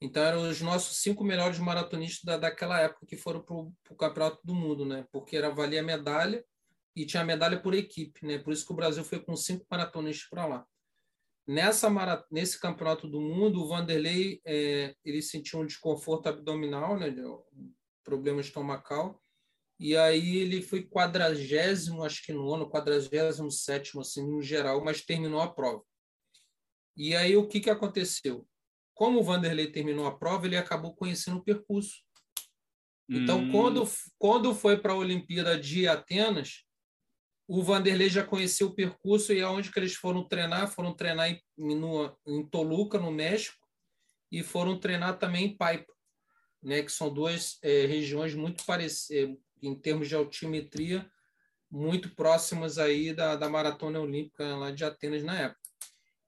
Então eram os nossos cinco melhores maratonistas da, daquela época que foram para o Campeonato do Mundo, né? Porque era valia medalha e tinha medalha por equipe, né? Por isso que o Brasil foi com cinco maratonistas para lá. Nessa nesse Campeonato do Mundo, o Vanderlei é, ele sentiu um desconforto abdominal, né? Problema estomacal e aí ele foi quadragésimo, acho que no ano, quadragésimo sétimo, assim, no geral, mas terminou a prova. E aí o que, que aconteceu? Como o Vanderlei terminou a prova, ele acabou conhecendo o percurso. Então, hum. quando, quando foi para a Olimpíada de Atenas, o Vanderlei já conhecia o percurso e aonde que eles foram treinar? Foram treinar em, no, em Toluca, no México, e foram treinar também em Paipa, né, que são duas é, regiões muito parecidas, em termos de altimetria, muito próximas aí da, da maratona olímpica lá de Atenas na época.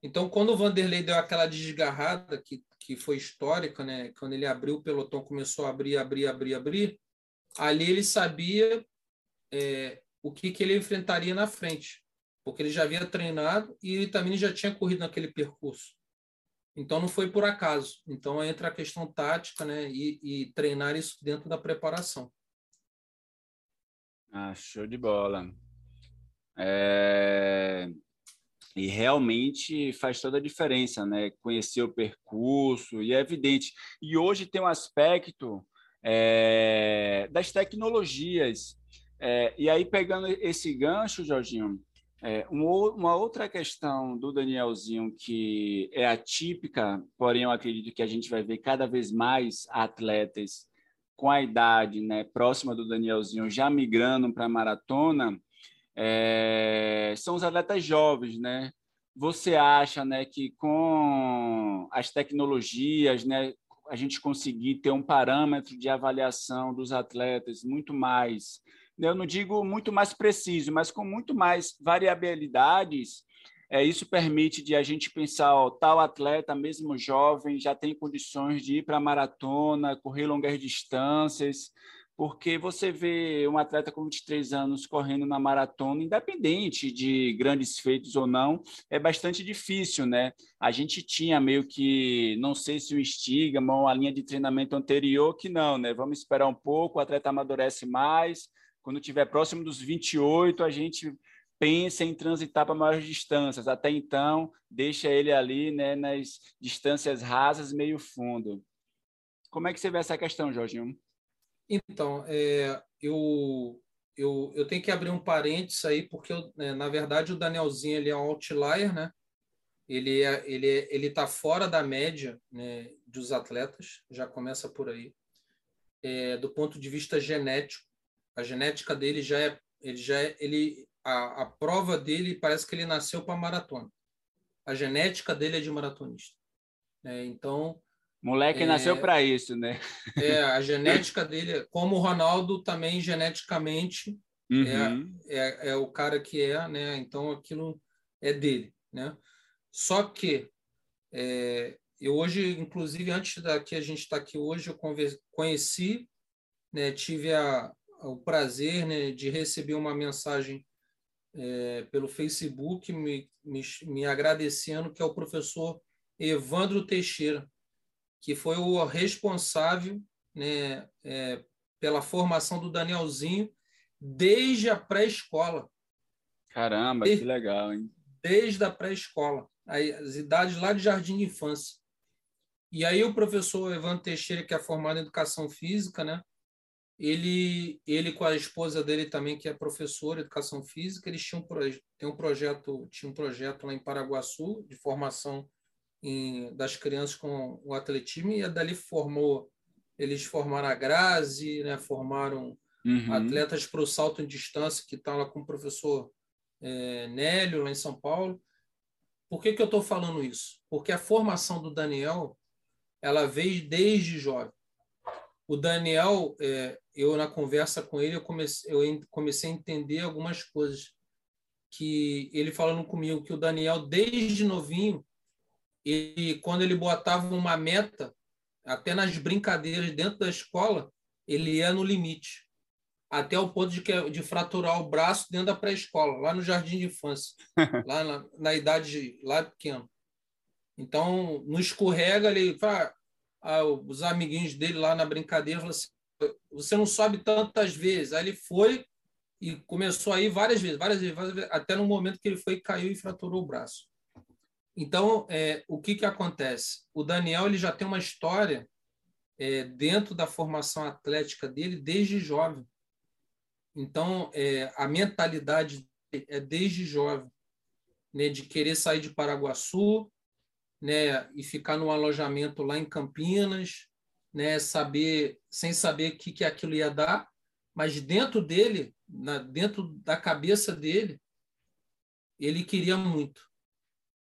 Então, quando o Vanderlei deu aquela desgarrada, que, que foi histórica, né? quando ele abriu o pelotão, começou a abrir, abrir, abrir, abrir, ali ele sabia é, o que, que ele enfrentaria na frente, porque ele já havia treinado e ele também já tinha corrido naquele percurso. Então, não foi por acaso. Então, entra a questão tática né? e, e treinar isso dentro da preparação. Ah, show de bola. É... E realmente faz toda a diferença, né? Conhecer o percurso, e é evidente. E hoje tem um aspecto é... das tecnologias. É... E aí, pegando esse gancho, Jorginho, é, uma outra questão do Danielzinho que é atípica, porém eu acredito que a gente vai ver cada vez mais atletas com a idade né, próxima do Danielzinho já migrando para a maratona, é, são os atletas jovens, né? Você acha né, que com as tecnologias, né, a gente conseguir ter um parâmetro de avaliação dos atletas muito mais, né, eu não digo muito mais preciso, mas com muito mais variabilidades, é, isso permite de a gente pensar, ó, tal atleta, mesmo jovem, já tem condições de ir para maratona, correr longas distâncias, porque você vê um atleta com 23 anos correndo na maratona, independente de grandes feitos ou não, é bastante difícil, né? A gente tinha meio que, não sei se o estigma ou a linha de treinamento anterior, que não, né? Vamos esperar um pouco, o atleta amadurece mais, quando tiver próximo dos 28, a gente pensa em transitar para maiores distâncias. Até então, deixa ele ali né, nas distâncias rasas, meio fundo. Como é que você vê essa questão, Jorginho? Então, é, eu, eu, eu tenho que abrir um parênteses aí, porque, eu, né, na verdade, o Danielzinho ele é um outlier, né? Ele é, ele é, ele está fora da média né, dos atletas, já começa por aí. É, do ponto de vista genético, a genética dele já é, ele já é, ele a, a prova dele parece que ele nasceu para maratona. A genética dele é de maratonista. É, então. Moleque é, nasceu para isso, né? É, a genética dele, como o Ronaldo também geneticamente uhum. é, é, é, o cara que é, né? Então aquilo é dele, né? Só que é, eu hoje, inclusive, antes da que a gente está aqui hoje, eu conheci, né, tive a, o prazer né, de receber uma mensagem é, pelo Facebook me, me, me agradecendo, que é o professor Evandro Teixeira, que foi o responsável né, é, pela formação do Danielzinho desde a pré-escola. Caramba, desde, que legal, hein? Desde a pré-escola, as idades lá de jardim de infância. E aí o professor Evandro Teixeira, que é formado em educação física, né? Ele, ele com a esposa dele também, que é professora de educação física, eles tinham tem um projeto, tinha um projeto lá em Paraguaçu de formação em, das crianças com o atletismo e dali formou, eles formaram a Grazi, né? Formaram uhum. atletas para o salto em distância que estão tá lá com o professor é, Nélio lá em São Paulo. Por que que eu estou falando isso? Porque a formação do Daniel ela veio desde jovem. O Daniel, é, eu na conversa com ele, eu comecei, eu comecei a entender algumas coisas que ele falando comigo que o Daniel desde novinho, ele quando ele botava uma meta, até nas brincadeiras dentro da escola, ele ia no limite, até o ponto de, que, de fraturar o braço dentro da pré-escola, lá no jardim de infância, lá na, na idade lá pequeno. Então, no escorrega, ele fala, ah, os amiguinhos dele lá na brincadeira falaram assim, você não sobe tantas vezes. Aí ele foi e começou a ir várias vezes, várias vezes, várias vezes até no momento que ele foi, caiu e fraturou o braço. Então, é, o que, que acontece? O Daniel ele já tem uma história é, dentro da formação atlética dele desde jovem. Então, é, a mentalidade é desde jovem, né, de querer sair de Paraguaçu, né, e ficar no alojamento lá em Campinas, né, saber sem saber o que, que aquilo ia dar, mas dentro dele, na, dentro da cabeça dele, ele queria muito,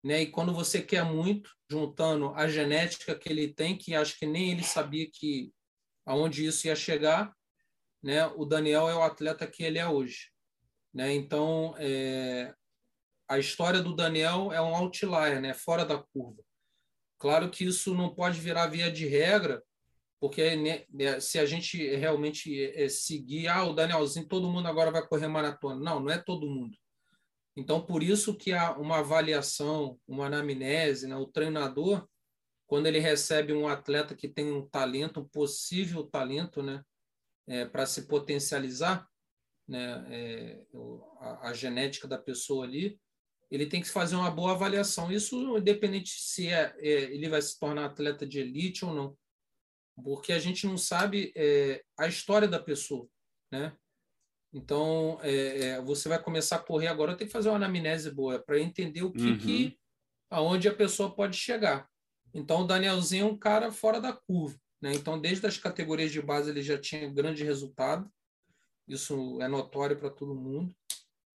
né? E quando você quer muito, juntando a genética que ele tem, que acho que nem ele sabia que aonde isso ia chegar, né? O Daniel é o atleta que ele é hoje, né? Então, é, a história do Daniel é um outlier, né? fora da curva. Claro que isso não pode virar via de regra, porque né, né, se a gente realmente é, seguir, ah, o Danielzinho, todo mundo agora vai correr maratona. Não, não é todo mundo. Então, por isso que há uma avaliação, uma anamnese, né? o treinador, quando ele recebe um atleta que tem um talento, um possível talento, né? É, para se potencializar, né? É, a, a, genética da pessoa ali, ele tem que fazer uma boa avaliação. Isso independente se é, é, ele vai se tornar atleta de elite ou não, porque a gente não sabe é, a história da pessoa, né? Então, é, é você vai começar a correr agora, tem que fazer uma anamnese boa para entender o que, uhum. que, aonde a pessoa pode chegar. Então, o Danielzinho é um cara fora da curva, né? Então, desde as categorias de base ele já tinha grande resultado. Isso é notório para todo mundo.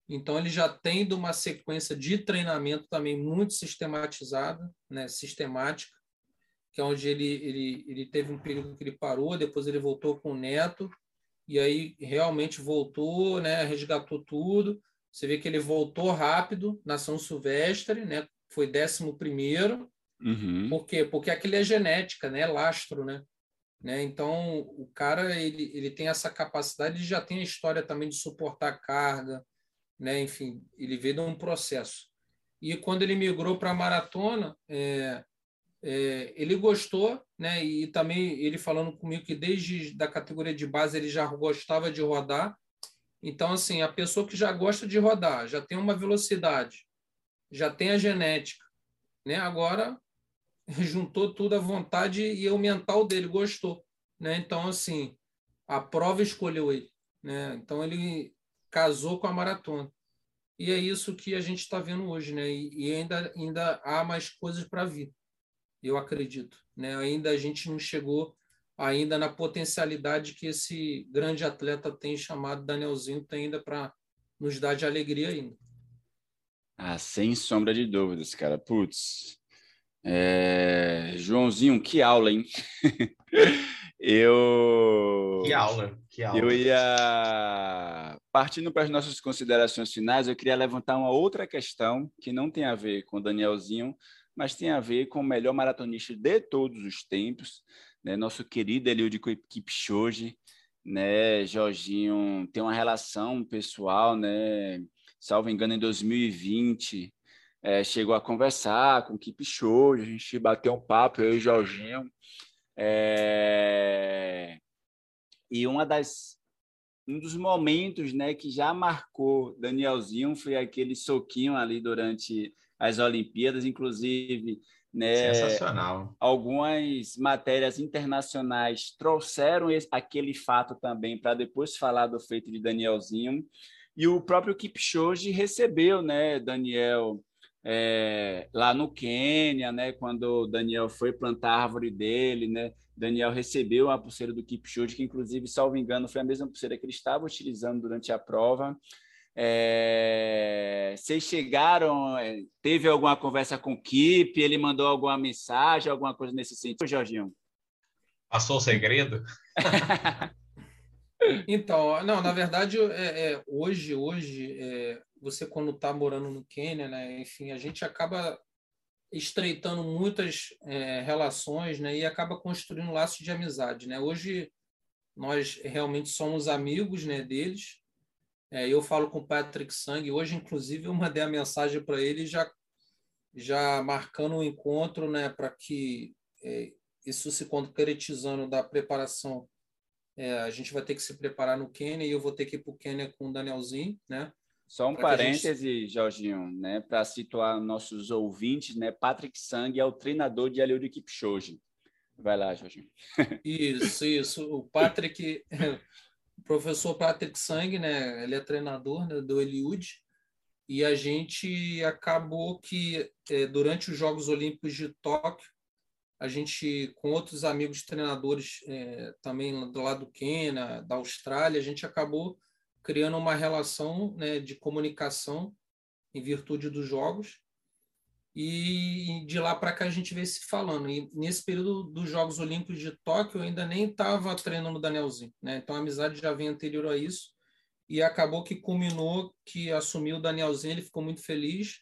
Então, ele já tem uma sequência de treinamento também muito sistematizada, né, sistemática, que é onde ele, ele, ele teve um período que ele parou, depois ele voltou com o Neto, e aí realmente voltou, né, resgatou tudo. Você vê que ele voltou rápido na São Silvestre, né, foi décimo primeiro. Uhum. Por quê? Porque aquilo é genética, né, lastro, né? Né? Então, o cara ele, ele tem essa capacidade, ele já tem a história também de suportar carga, né? Enfim, ele veio de um processo. E quando ele migrou para a maratona, é, é, ele gostou, né? E também ele falando comigo que desde da categoria de base ele já gostava de rodar. Então, assim, a pessoa que já gosta de rodar, já tem uma velocidade, já tem a genética, né? Agora juntou tudo à vontade e o mental dele gostou, né? Então, assim, a prova escolheu ele, né? Então ele casou com a maratona. E é isso que a gente está vendo hoje, né? E, e, ainda, ainda há mais coisas para vir, eu acredito. Né? Ainda a gente não chegou ainda na potencialidade que esse grande atleta tem chamado Danielzinho tem ainda para nos dar de alegria ainda. Ah, sem sombra de dúvidas, cara. Putz. É... Joãozinho, que aula, hein? eu. Que aula. Eu ia, partindo para as nossas considerações finais, eu queria levantar uma outra questão que não tem a ver com o Danielzinho, mas tem a ver com o melhor maratonista de todos os tempos, né? nosso querido Eliud Kipchoge, né? Jorginho tem uma relação pessoal, né? Salvo engano, em 2020, é, chegou a conversar com o Show, a gente bateu um papo, eu e o Jorginho. É... E uma das um dos momentos, né, que já marcou Danielzinho foi aquele soquinho ali durante as Olimpíadas, inclusive, né, Sensacional. Algumas matérias internacionais trouxeram esse, aquele fato também para depois falar do feito de Danielzinho. E o próprio Kipchoge recebeu, né, Daniel, é, lá no Quênia, né, quando Daniel foi plantar a árvore dele, né, Daniel recebeu a pulseira do Kipchoge, que inclusive, salvo engano, foi a mesma pulseira que ele estava utilizando durante a prova. É, vocês chegaram, é, teve alguma conversa com o Kip, ele mandou alguma mensagem, alguma coisa nesse sentido, Jorginho? Passou o segredo? então, não, na verdade, é, é hoje, hoje, é, você quando está morando no Quênia, né, enfim, a gente acaba estreitando muitas é, relações, né, e acaba construindo laços de amizade, né. Hoje nós realmente somos amigos, né, deles. É, eu falo com o Patrick Sang. Hoje, inclusive, eu mandei a mensagem para ele já já marcando o um encontro, né, para que é, isso se concretizando da preparação. É, a gente vai ter que se preparar no Quênia e eu vou ter que ir para o Quênia com o Danielzinho, né? Só um parêntese, gente... Jorginho, né, para situar nossos ouvintes, né, Patrick Sang é o treinador de Eliud Kipchoge. Vai lá, Jorginho. Isso, isso. O Patrick, o professor Patrick Sang, né, ele é treinador né, do Eliud, e a gente acabou que, é, durante os Jogos Olímpicos de Tóquio, a gente, com outros amigos treinadores é, também do lado do Quênia, da Austrália, a gente acabou criando uma relação né, de comunicação em virtude dos jogos. E de lá para cá a gente vem se falando. E nesse período dos Jogos Olímpicos de Tóquio, eu ainda nem estava treinando o Danielzinho. Né? Então a amizade já vem anterior a isso. E acabou que culminou que assumiu o Danielzinho, ele ficou muito feliz.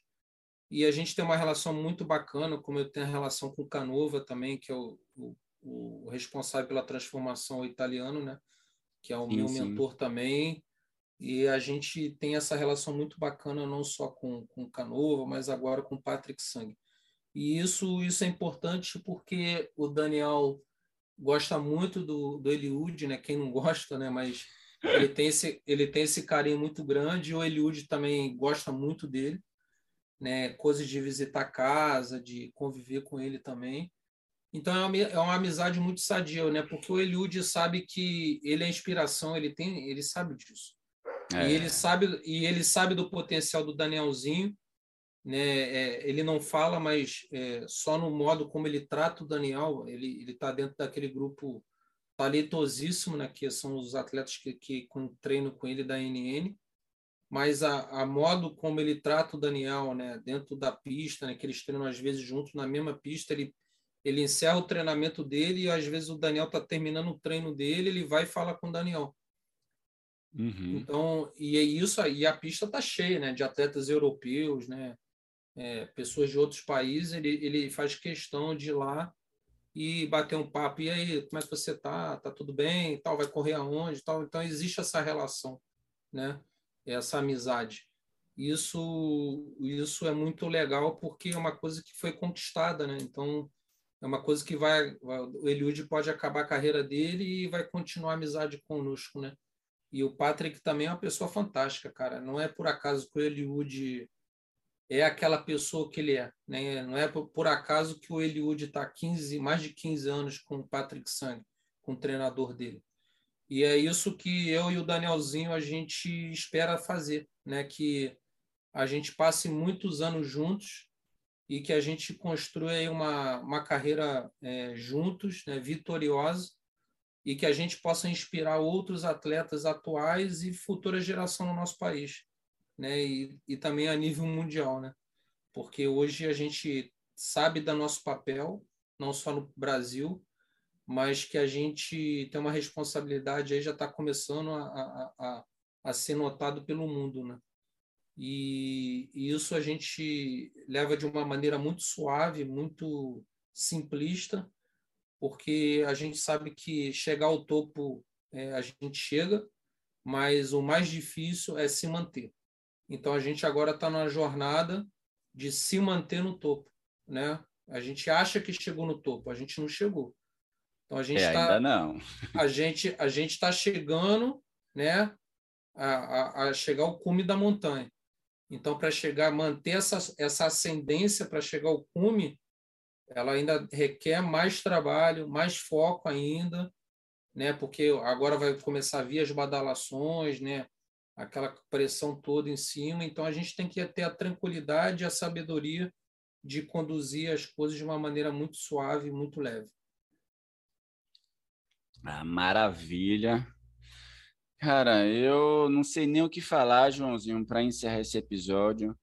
E a gente tem uma relação muito bacana, como eu tenho a relação com o Canova também, que é o, o, o responsável pela transformação italiano, né? que é o sim, meu sim. mentor também. E a gente tem essa relação muito bacana, não só com, com Canova, mas agora com Patrick Sang. E isso, isso é importante porque o Daniel gosta muito do, do Eliud, né? Quem não gosta, né? Mas ele tem esse, ele tem esse carinho muito grande. E o Eliud também gosta muito dele, né? Coisas de visitar casa, de conviver com ele também. Então é uma, é uma amizade muito sadia, né? Porque o Eliud sabe que ele é inspiração, ele tem, ele sabe disso. É. E ele sabe e ele sabe do potencial do Danielzinho, né? É, ele não fala, mas é, só no modo como ele trata o Daniel, ele ele está dentro daquele grupo talentosíssimo, né? Que são os atletas que, que com, treinam com ele da NN, mas a, a modo como ele trata o Daniel, né? Dentro da pista, né? Que eles treinam às vezes juntos na mesma pista, ele ele encerra o treinamento dele e às vezes o Daniel está terminando o treino dele, ele vai falar com o Daniel. Uhum. Então, e é isso aí, a pista está cheia, né, de atletas europeus, né, é, pessoas de outros países, ele, ele faz questão de ir lá e bater um papo, e aí, como é que você tá? Tá tudo bem? Tal, vai correr aonde? Tal. Então, existe essa relação, né, essa amizade. Isso, isso é muito legal porque é uma coisa que foi conquistada, né? Então, é uma coisa que vai, o Eliud pode acabar a carreira dele e vai continuar a amizade conosco, né? E o Patrick também é uma pessoa fantástica, cara. Não é por acaso que o Eliud é aquela pessoa que ele é. Né? Não é por acaso que o Eliud está 15, mais de 15 anos com o Patrick Sang, com o treinador dele. E é isso que eu e o Danielzinho a gente espera fazer, né? Que a gente passe muitos anos juntos e que a gente construa uma, uma carreira é, juntos, né? vitoriosa, e que a gente possa inspirar outros atletas atuais e futura geração no nosso país, né? E, e também a nível mundial, né? Porque hoje a gente sabe do nosso papel, não só no Brasil, mas que a gente tem uma responsabilidade aí já está começando a, a, a, a, ser notado pelo mundo, né? E, e isso a gente leva de uma maneira muito suave, muito simplista, porque a gente sabe que chegar ao topo é, a gente chega, mas o mais difícil é se manter. Então a gente agora está numa jornada de se manter no topo, né? A gente acha que chegou no topo, a gente não chegou. Então a gente é, tá, ainda não. A gente a gente está chegando, né? A, a, a, chegar ao cume da montanha. Então para chegar, manter essa essa ascendência para chegar ao cume, ela ainda requer mais trabalho, mais foco ainda, né? Porque agora vai começar a vir as badalações, né? Aquela pressão toda em cima. Então a gente tem que ter a tranquilidade e a sabedoria de conduzir as coisas de uma maneira muito suave, muito leve. Ah, maravilha. Cara, eu não sei nem o que falar, Joãozinho, para encerrar esse episódio.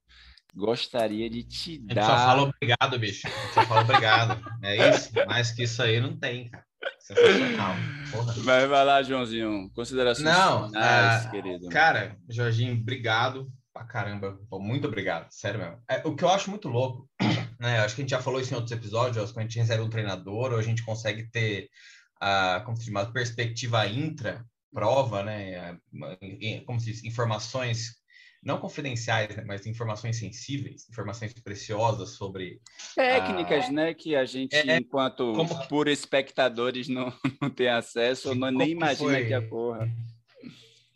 Gostaria de te dar. A gente só fala obrigado, bicho. A gente só fala obrigado. É isso. Mais que isso aí não tem, cara. Sensacional. Porra. Mas vai lá, Joãozinho. Considerações não, finais, uh, querido. Cara, Jorginho, obrigado pra caramba. Muito obrigado. Sério mesmo. É, o que eu acho muito louco, né? Acho que a gente já falou isso em outros episódios, quando a gente recebe um treinador, ou a gente consegue ter a, como se chama, perspectiva intra prova, né? Como se diz, informações não confidenciais, né, mas informações sensíveis, informações preciosas sobre técnicas, né, que a gente, é, enquanto como... por espectadores, não, não tem acesso, ou não, nem imagina foi... que a porra.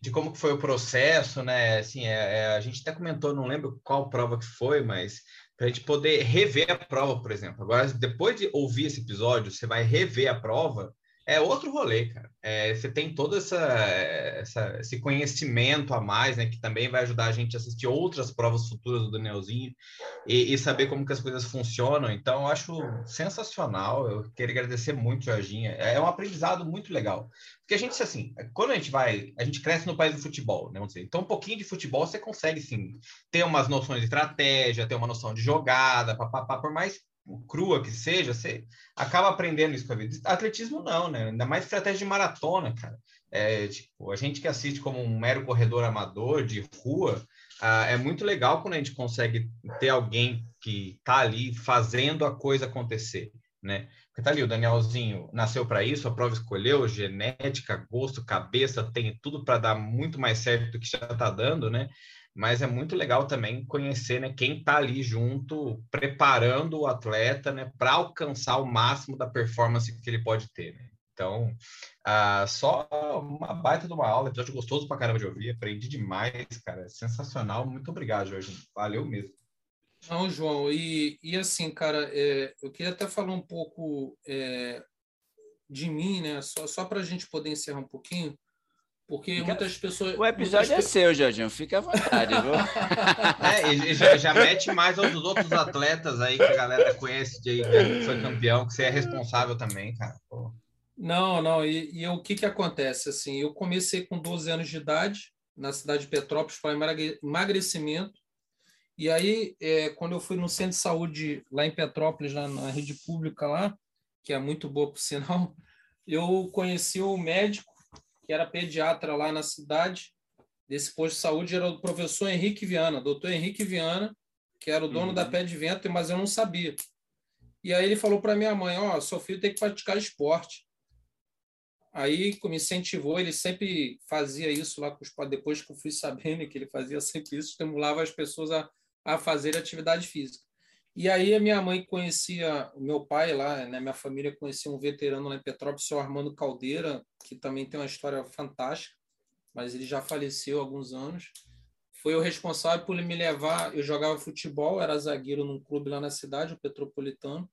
De como que foi o processo, né? Assim, é, é, a gente até comentou, não lembro qual prova que foi, mas para a gente poder rever a prova, por exemplo. Agora, depois de ouvir esse episódio, você vai rever a prova é outro rolê, cara. É, você tem todo essa, essa, esse conhecimento a mais, né? Que também vai ajudar a gente a assistir outras provas futuras do Danielzinho e, e saber como que as coisas funcionam. Então, eu acho sensacional. Eu queria agradecer muito, Jorginha. É, é um aprendizado muito legal. Porque a gente, assim, quando a gente vai, a gente cresce no país do futebol, né? Então, um pouquinho de futebol você consegue, sim, ter umas noções de estratégia, ter uma noção de jogada, papapá, por mais crua que seja, você acaba aprendendo isso com a vida. Atletismo não, né? Ainda mais estratégia de maratona, cara. É, tipo, a gente que assiste como um mero corredor amador de rua, ah, é muito legal quando a gente consegue ter alguém que tá ali fazendo a coisa acontecer, né? Porque tá ali, o Danielzinho nasceu para isso, a prova escolheu, genética, gosto, cabeça, tem tudo para dar muito mais certo do que já tá dando, né? Mas é muito legal também conhecer né, quem está ali junto, preparando o atleta né, para alcançar o máximo da performance que ele pode ter. Né? Então, uh, só uma baita de uma aula, episódio gostoso para caramba de ouvir, aprendi demais, cara, sensacional. Muito obrigado, Jorge, valeu mesmo. Não, João, e, e assim, cara, é, eu queria até falar um pouco é, de mim, né, só, só para a gente poder encerrar um pouquinho. Porque fica... muitas pessoas. O episódio muitas... é seu, Jorginho. Fica à vontade, viu? é, e já, já mete mais aos outros atletas aí que a galera conhece de que foi campeão, que você é responsável também, cara. Pô. Não, não. E, e o que, que acontece? Assim, eu comecei com 12 anos de idade na cidade de Petrópolis para emagrecimento. E aí, é, quando eu fui no centro de saúde lá em Petrópolis, lá na rede pública lá, que é muito boa por sinal, eu conheci o médico que era pediatra lá na cidade, desse posto de saúde, era o professor Henrique Viana, doutor Henrique Viana, que era o dono uhum. da Pé de Vento, mas eu não sabia. E aí ele falou para minha mãe, ó, oh, seu filho tem que praticar esporte. Aí me incentivou, ele sempre fazia isso lá com os depois que eu fui sabendo que ele fazia sempre isso, estimulava as pessoas a, a fazer atividade física. E aí a minha mãe conhecia, o meu pai lá, né, minha família conhecia um veterano lá em Petrópolis, o seu Armando Caldeira, que também tem uma história fantástica, mas ele já faleceu há alguns anos. Foi o responsável por me levar, eu jogava futebol, era zagueiro num clube lá na cidade, o Petropolitano.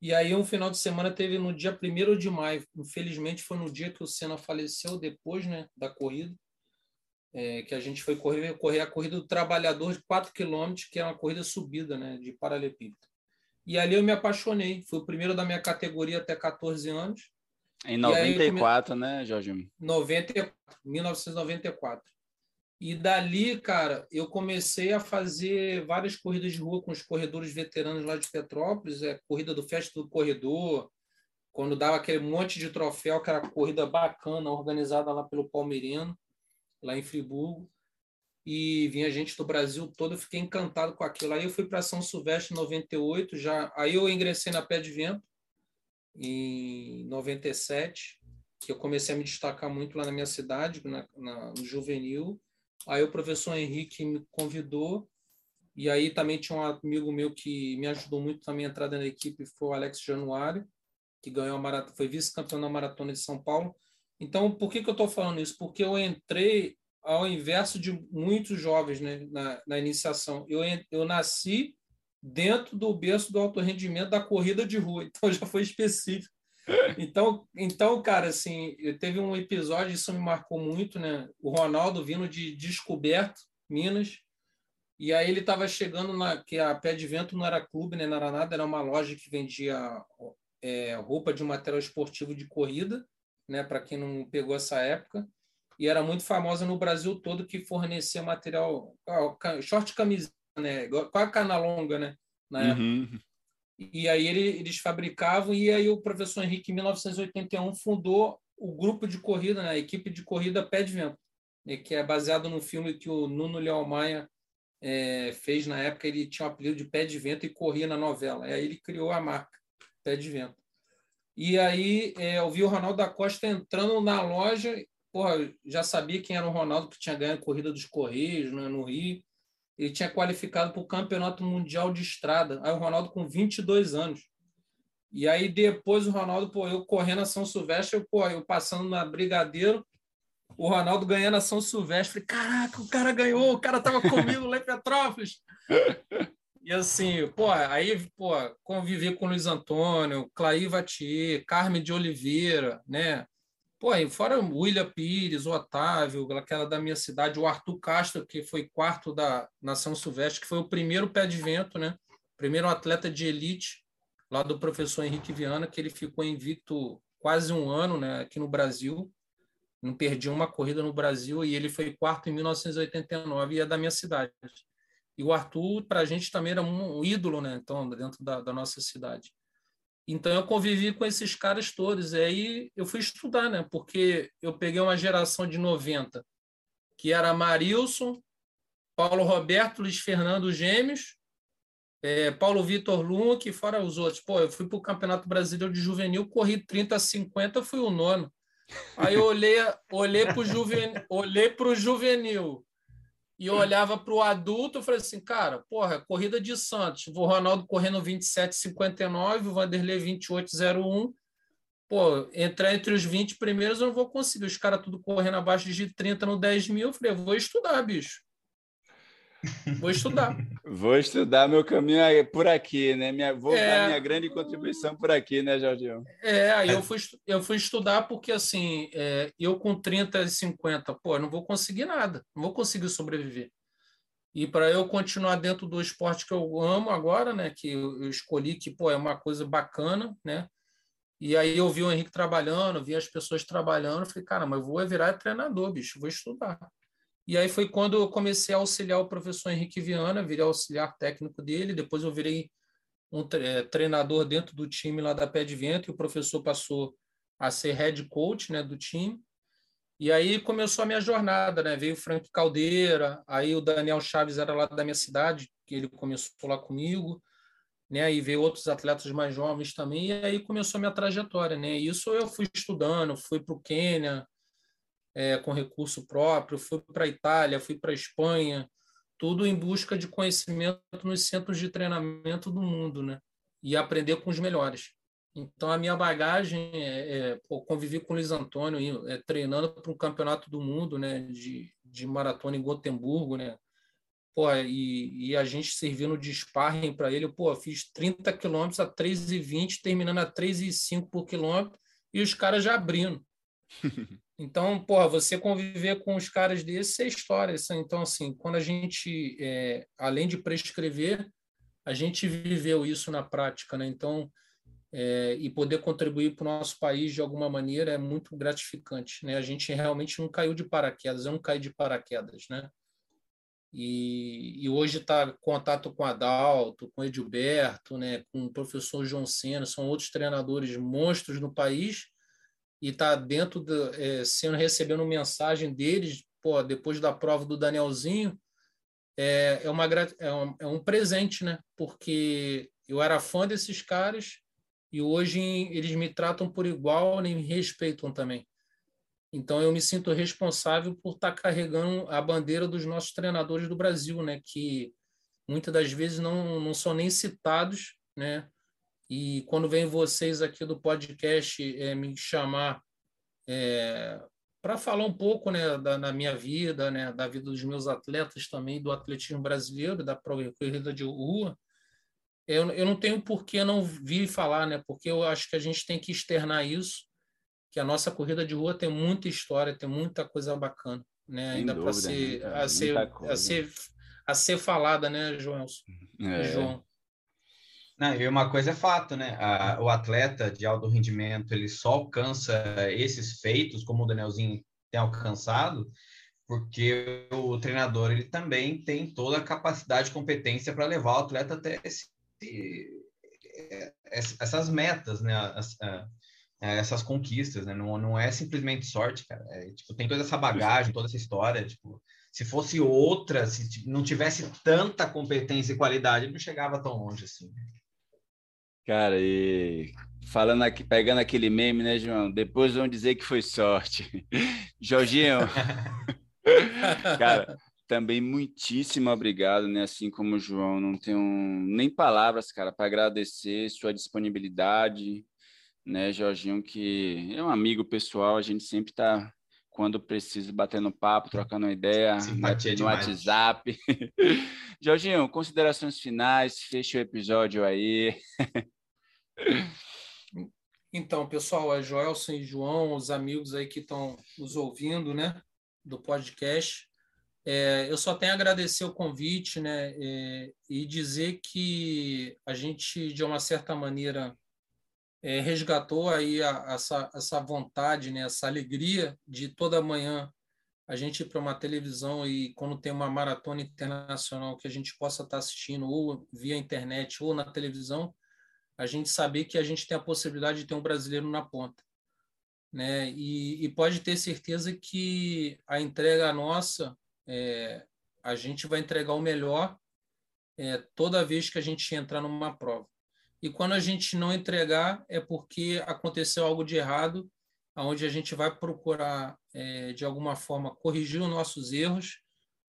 E aí um final de semana teve no dia 1 de maio, infelizmente foi no dia que o Senna faleceu, depois né, da corrida é, que a gente foi correr, correr a corrida do trabalhador de 4 quilômetros, que é uma corrida subida, né, de paralelepípedo. E ali eu me apaixonei. Fui o primeiro da minha categoria até 14 anos. Em 94, come... né, Jorge? 90, 1994. E dali, cara, eu comecei a fazer várias corridas de rua com os corredores veteranos lá de Petrópolis, é corrida do Festa do Corredor, quando dava aquele monte de troféu, que era corrida bacana, organizada lá pelo Palmeirino lá em Friburgo, e vinha gente do Brasil todo, eu fiquei encantado com aquilo. Aí eu fui para São Silvestre em 98, já, aí eu ingressei na Pé de Vento em 97, que eu comecei a me destacar muito lá na minha cidade, na, na, no juvenil. Aí o professor Henrique me convidou, e aí também tinha um amigo meu que me ajudou muito também a entrada na equipe, foi o Alex Januário, que ganhou a maratona, foi vice-campeão na maratona de São Paulo. Então, por que, que eu estou falando isso? Porque eu entrei ao inverso de muitos jovens né, na, na iniciação. Eu, eu nasci dentro do berço do alto rendimento da corrida de rua, então já foi específico. Então, então, cara, assim, teve um episódio, isso me marcou muito, né? O Ronaldo vindo de Descoberto, Minas, e aí ele estava chegando na que a Pé de Vento não era clube, né? Não era nada, era uma loja que vendia é, roupa de material esportivo de corrida, né? Para quem não pegou essa época, e era muito famosa no Brasil todo que fornecia material, short camisa, né? Com a cana longa, né? Na época. Uhum. E aí ele, eles fabricavam, e aí o professor Henrique, em 1981, fundou o grupo de corrida, né? a equipe de corrida Pé de Vento, né? que é baseado no filme que o Nuno Leal Maia é, fez na época. Ele tinha o apelido de Pé de Vento e corria na novela. E aí ele criou a marca Pé de Vento. E aí é, eu vi o Ronaldo da Costa entrando na loja, porra, já sabia quem era o Ronaldo, que tinha ganho a corrida dos Correios né, no Rio ele tinha qualificado para o Campeonato Mundial de Estrada. Aí o Ronaldo com 22 anos. E aí depois o Ronaldo, pô, eu correndo a São Silvestre, eu, pô, eu passando na Brigadeiro, o Ronaldo ganhando a São Silvestre. Caraca, o cara ganhou, o cara tava comigo lá em Petrópolis. E assim, pô, aí, pô, convivi com Luiz Antônio, Clay Vatier, Carmen de Oliveira, né? Pô, e fora William Pires, o Otávio, aquela da minha cidade, o Arthur Castro, que foi quarto da Nação Silvestre, que foi o primeiro pé de vento, né? Primeiro atleta de elite lá do professor Henrique Viana, que ele ficou invicto quase um ano, né, aqui no Brasil. Não perdia uma corrida no Brasil e ele foi quarto em 1989 e é da minha cidade. E o Arthur, para a gente, também era um ídolo, né? Então, dentro da, da nossa cidade. Então eu convivi com esses caras todos. E aí eu fui estudar, né? Porque eu peguei uma geração de 90, que era Marilson, Paulo Roberto, Luiz Fernando Gêmeos, é, Paulo Vitor Luque, fora os outros. Pô, eu fui para o Campeonato Brasileiro de Juvenil, corri 30 a 50, fui o nono. Aí eu olhei, olhei para o olhei juvenil e eu olhava para o adulto e falei assim, cara, porra, corrida de Santos, o Ronaldo correndo 27,59, o Vanderlei 28,01. Pô, entrar entre os 20 primeiros eu não vou conseguir. Os caras tudo correndo abaixo de 30 no 10 mil. Eu falei, vou estudar, bicho. Vou estudar. vou estudar, meu caminho é por aqui, né? Minha, vou é... dar minha grande contribuição por aqui, né, Jorginho? É, aí eu fui, eu fui estudar porque, assim, é, eu com 30 e 50, pô, não vou conseguir nada, não vou conseguir sobreviver. E para eu continuar dentro do esporte que eu amo agora, né, que eu escolhi que, pô, é uma coisa bacana, né? E aí eu vi o Henrique trabalhando, vi as pessoas trabalhando, falei, cara, mas eu vou virar treinador, bicho, vou estudar. E aí foi quando eu comecei a auxiliar o professor Henrique Viana, virei auxiliar técnico dele, depois eu virei um é, treinador dentro do time lá da Pé de Vento, e o professor passou a ser head coach né, do time. E aí começou a minha jornada, né? Veio o Frank Caldeira, aí o Daniel Chaves era lá da minha cidade, que ele começou lá comigo, né? Aí veio outros atletas mais jovens também, e aí começou a minha trajetória, né? Isso eu fui estudando, fui para o Quênia, é, com recurso próprio, fui para a Itália, fui para a Espanha, tudo em busca de conhecimento nos centros de treinamento do mundo, né? E aprender com os melhores. Então, a minha bagagem é, é pô, convivi com o Luiz Antônio, é, treinando para um campeonato do mundo, né? De, de maratona em Gotemburgo, né? Pô, e, e a gente servindo de sparring para ele, pô, fiz 30 quilômetros a 3,20, terminando a 3,5 por quilômetro, e os caras já abrindo. Então, porra, você conviver com os caras desses é história. Então, assim, quando a gente, é, além de prescrever, a gente viveu isso na prática, né? Então, é, e poder contribuir para o nosso país de alguma maneira é muito gratificante, né? A gente realmente não caiu de paraquedas, eu não caí de paraquedas, né? E, e hoje está contato com Adalto, com Edilberto, né? Com o professor João Sena, são outros treinadores monstros no país e está dentro do, é, sendo recebendo mensagem deles, pô, depois da prova do Danielzinho, é, é, uma, é, um, é um presente, né? Porque eu era fã desses caras e hoje eles me tratam por igual e me respeitam também. Então eu me sinto responsável por estar tá carregando a bandeira dos nossos treinadores do Brasil, né? Que muitas das vezes não, não são nem citados, né? E quando vem vocês aqui do podcast é, me chamar é, para falar um pouco né, da, da, minha vida, né, da vida dos meus atletas também, do atletismo brasileiro, da corrida de rua, eu, eu não tenho por que não vir falar, né, porque eu acho que a gente tem que externar isso, que a nossa corrida de rua tem muita história, tem muita coisa bacana, né, ainda para ser, a ser, a ser a ser falada, né, João? É. João. Não, e uma coisa é fato, né? A, o atleta de alto rendimento ele só alcança esses feitos, como o Danielzinho tem alcançado, porque o treinador ele também tem toda a capacidade e competência para levar o atleta até esse, essas metas, né? As, essas conquistas, né? Não, não é simplesmente sorte, cara. É, tipo, tem toda essa bagagem, toda essa história. Tipo, se fosse outra, se não tivesse tanta competência e qualidade, não chegava tão longe assim. Cara, e falando aqui, pegando aquele meme, né, João? Depois vão dizer que foi sorte. Jorginho, cara, também muitíssimo obrigado, né? Assim como o João, não tenho nem palavras, cara, para agradecer sua disponibilidade, né, Jorginho, que é um amigo pessoal, a gente sempre está quando precisa batendo papo, trocando uma ideia né, no demais. WhatsApp. Jorginho, considerações finais, fecha o episódio aí. Então, pessoal, é Joelson e João, os amigos aí que estão nos ouvindo, né, do podcast. É, eu só tenho a agradecer o convite, né, é, e dizer que a gente, de uma certa maneira, é, resgatou aí a, essa, essa vontade, né, essa alegria de toda manhã a gente ir para uma televisão e quando tem uma maratona internacional que a gente possa estar assistindo ou via internet ou na televisão, a gente saber que a gente tem a possibilidade de ter um brasileiro na ponta. Né? E, e pode ter certeza que a entrega nossa, é, a gente vai entregar o melhor é, toda vez que a gente entrar numa prova. E quando a gente não entregar, é porque aconteceu algo de errado, onde a gente vai procurar, é, de alguma forma, corrigir os nossos erros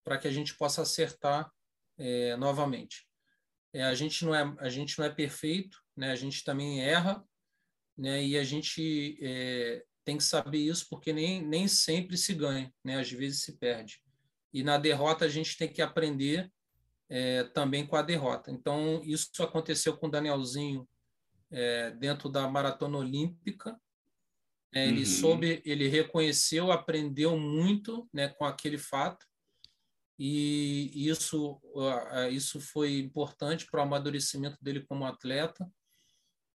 para que a gente possa acertar é, novamente. É, a, gente não é, a gente não é perfeito, né? a gente também erra, né? e a gente é, tem que saber isso porque nem, nem sempre se ganha, né? às vezes se perde. E na derrota a gente tem que aprender é, também com a derrota. Então, isso aconteceu com o Danielzinho é, dentro da maratona olímpica. É, ele uhum. soube, ele reconheceu, aprendeu muito né, com aquele fato, e isso, isso foi importante para o amadurecimento dele como atleta.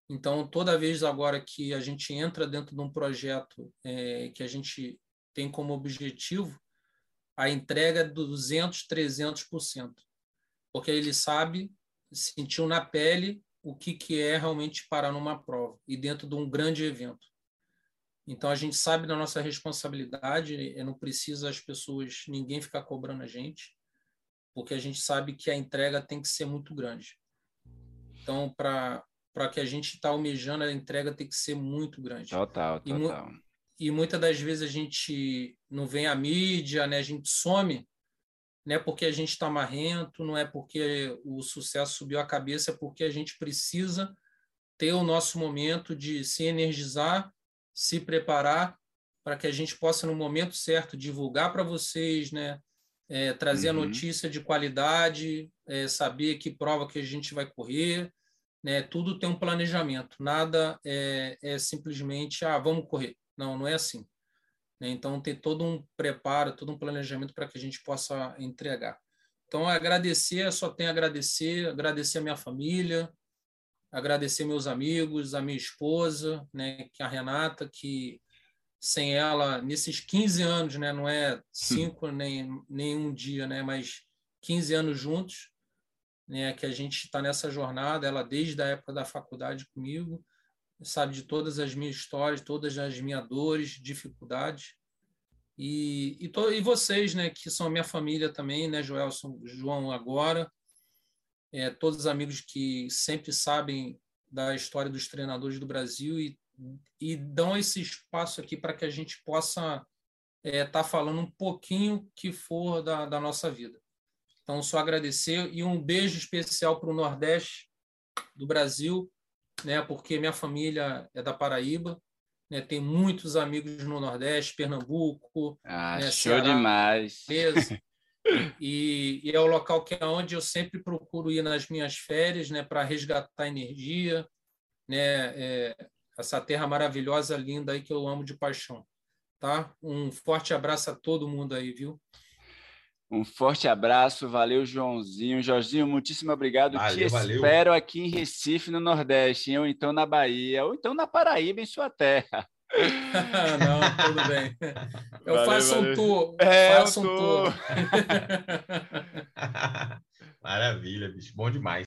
Então, toda vez agora que a gente entra dentro de um projeto é, que a gente tem como objetivo a entrega de 200, 300% porque ele sabe, sentiu na pele o que, que é realmente parar numa prova e dentro de um grande evento. Então a gente sabe da nossa responsabilidade, não precisa as pessoas, ninguém ficar cobrando a gente, porque a gente sabe que a entrega tem que ser muito grande. Então, para para que a gente está almejando, a entrega tem que ser muito grande. Total, total. E, e muitas das vezes a gente não vem à mídia, né? a gente some não é porque a gente está marrento, não é porque o sucesso subiu a cabeça, é porque a gente precisa ter o nosso momento de se energizar, se preparar para que a gente possa, no momento certo, divulgar para vocês, né? É, trazer uhum. a notícia de qualidade, é, saber que prova que a gente vai correr, né? Tudo tem um planejamento, nada é, é simplesmente, ah, vamos correr. Não, não é assim. Né? Então, ter todo um preparo, todo um planejamento para que a gente possa entregar. Então, agradecer, só tenho a agradecer, agradecer a minha família, agradecer meus amigos, a minha esposa, né, que a Renata, que sem ela, nesses 15 anos, né, não é cinco nem, nem um dia, né, mas 15 anos juntos, né, que a gente está nessa jornada, ela desde a época da faculdade comigo, sabe de todas as minhas histórias, todas as minhas dores, dificuldades. E, e, to, e vocês, né, que são a minha família também, né, Joelson, João agora, é, todos os amigos que sempre sabem da história dos treinadores do Brasil e, e dão esse espaço aqui para que a gente possa estar é, tá falando um pouquinho que for da, da nossa vida. Então, só agradecer e um beijo especial para o Nordeste do Brasil, né, porque minha família é da Paraíba, né, tem muitos amigos no Nordeste, Pernambuco. Ah, né, show Ceará, demais! E, e, é o local que é onde eu sempre procuro ir nas minhas férias, né, para resgatar energia, né, é, essa terra maravilhosa, linda aí que eu amo de paixão, tá? Um forte abraço a todo mundo aí, viu? Um forte abraço, valeu, Joãozinho. Jorginho, muitíssimo obrigado. Valeu, Te valeu. espero aqui em Recife, no Nordeste, ou então na Bahia, ou então na Paraíba, em sua terra. Não, tudo bem. Eu valeu, faço valeu. um tour. É, faço um tour. Maravilha, bicho. Bom demais.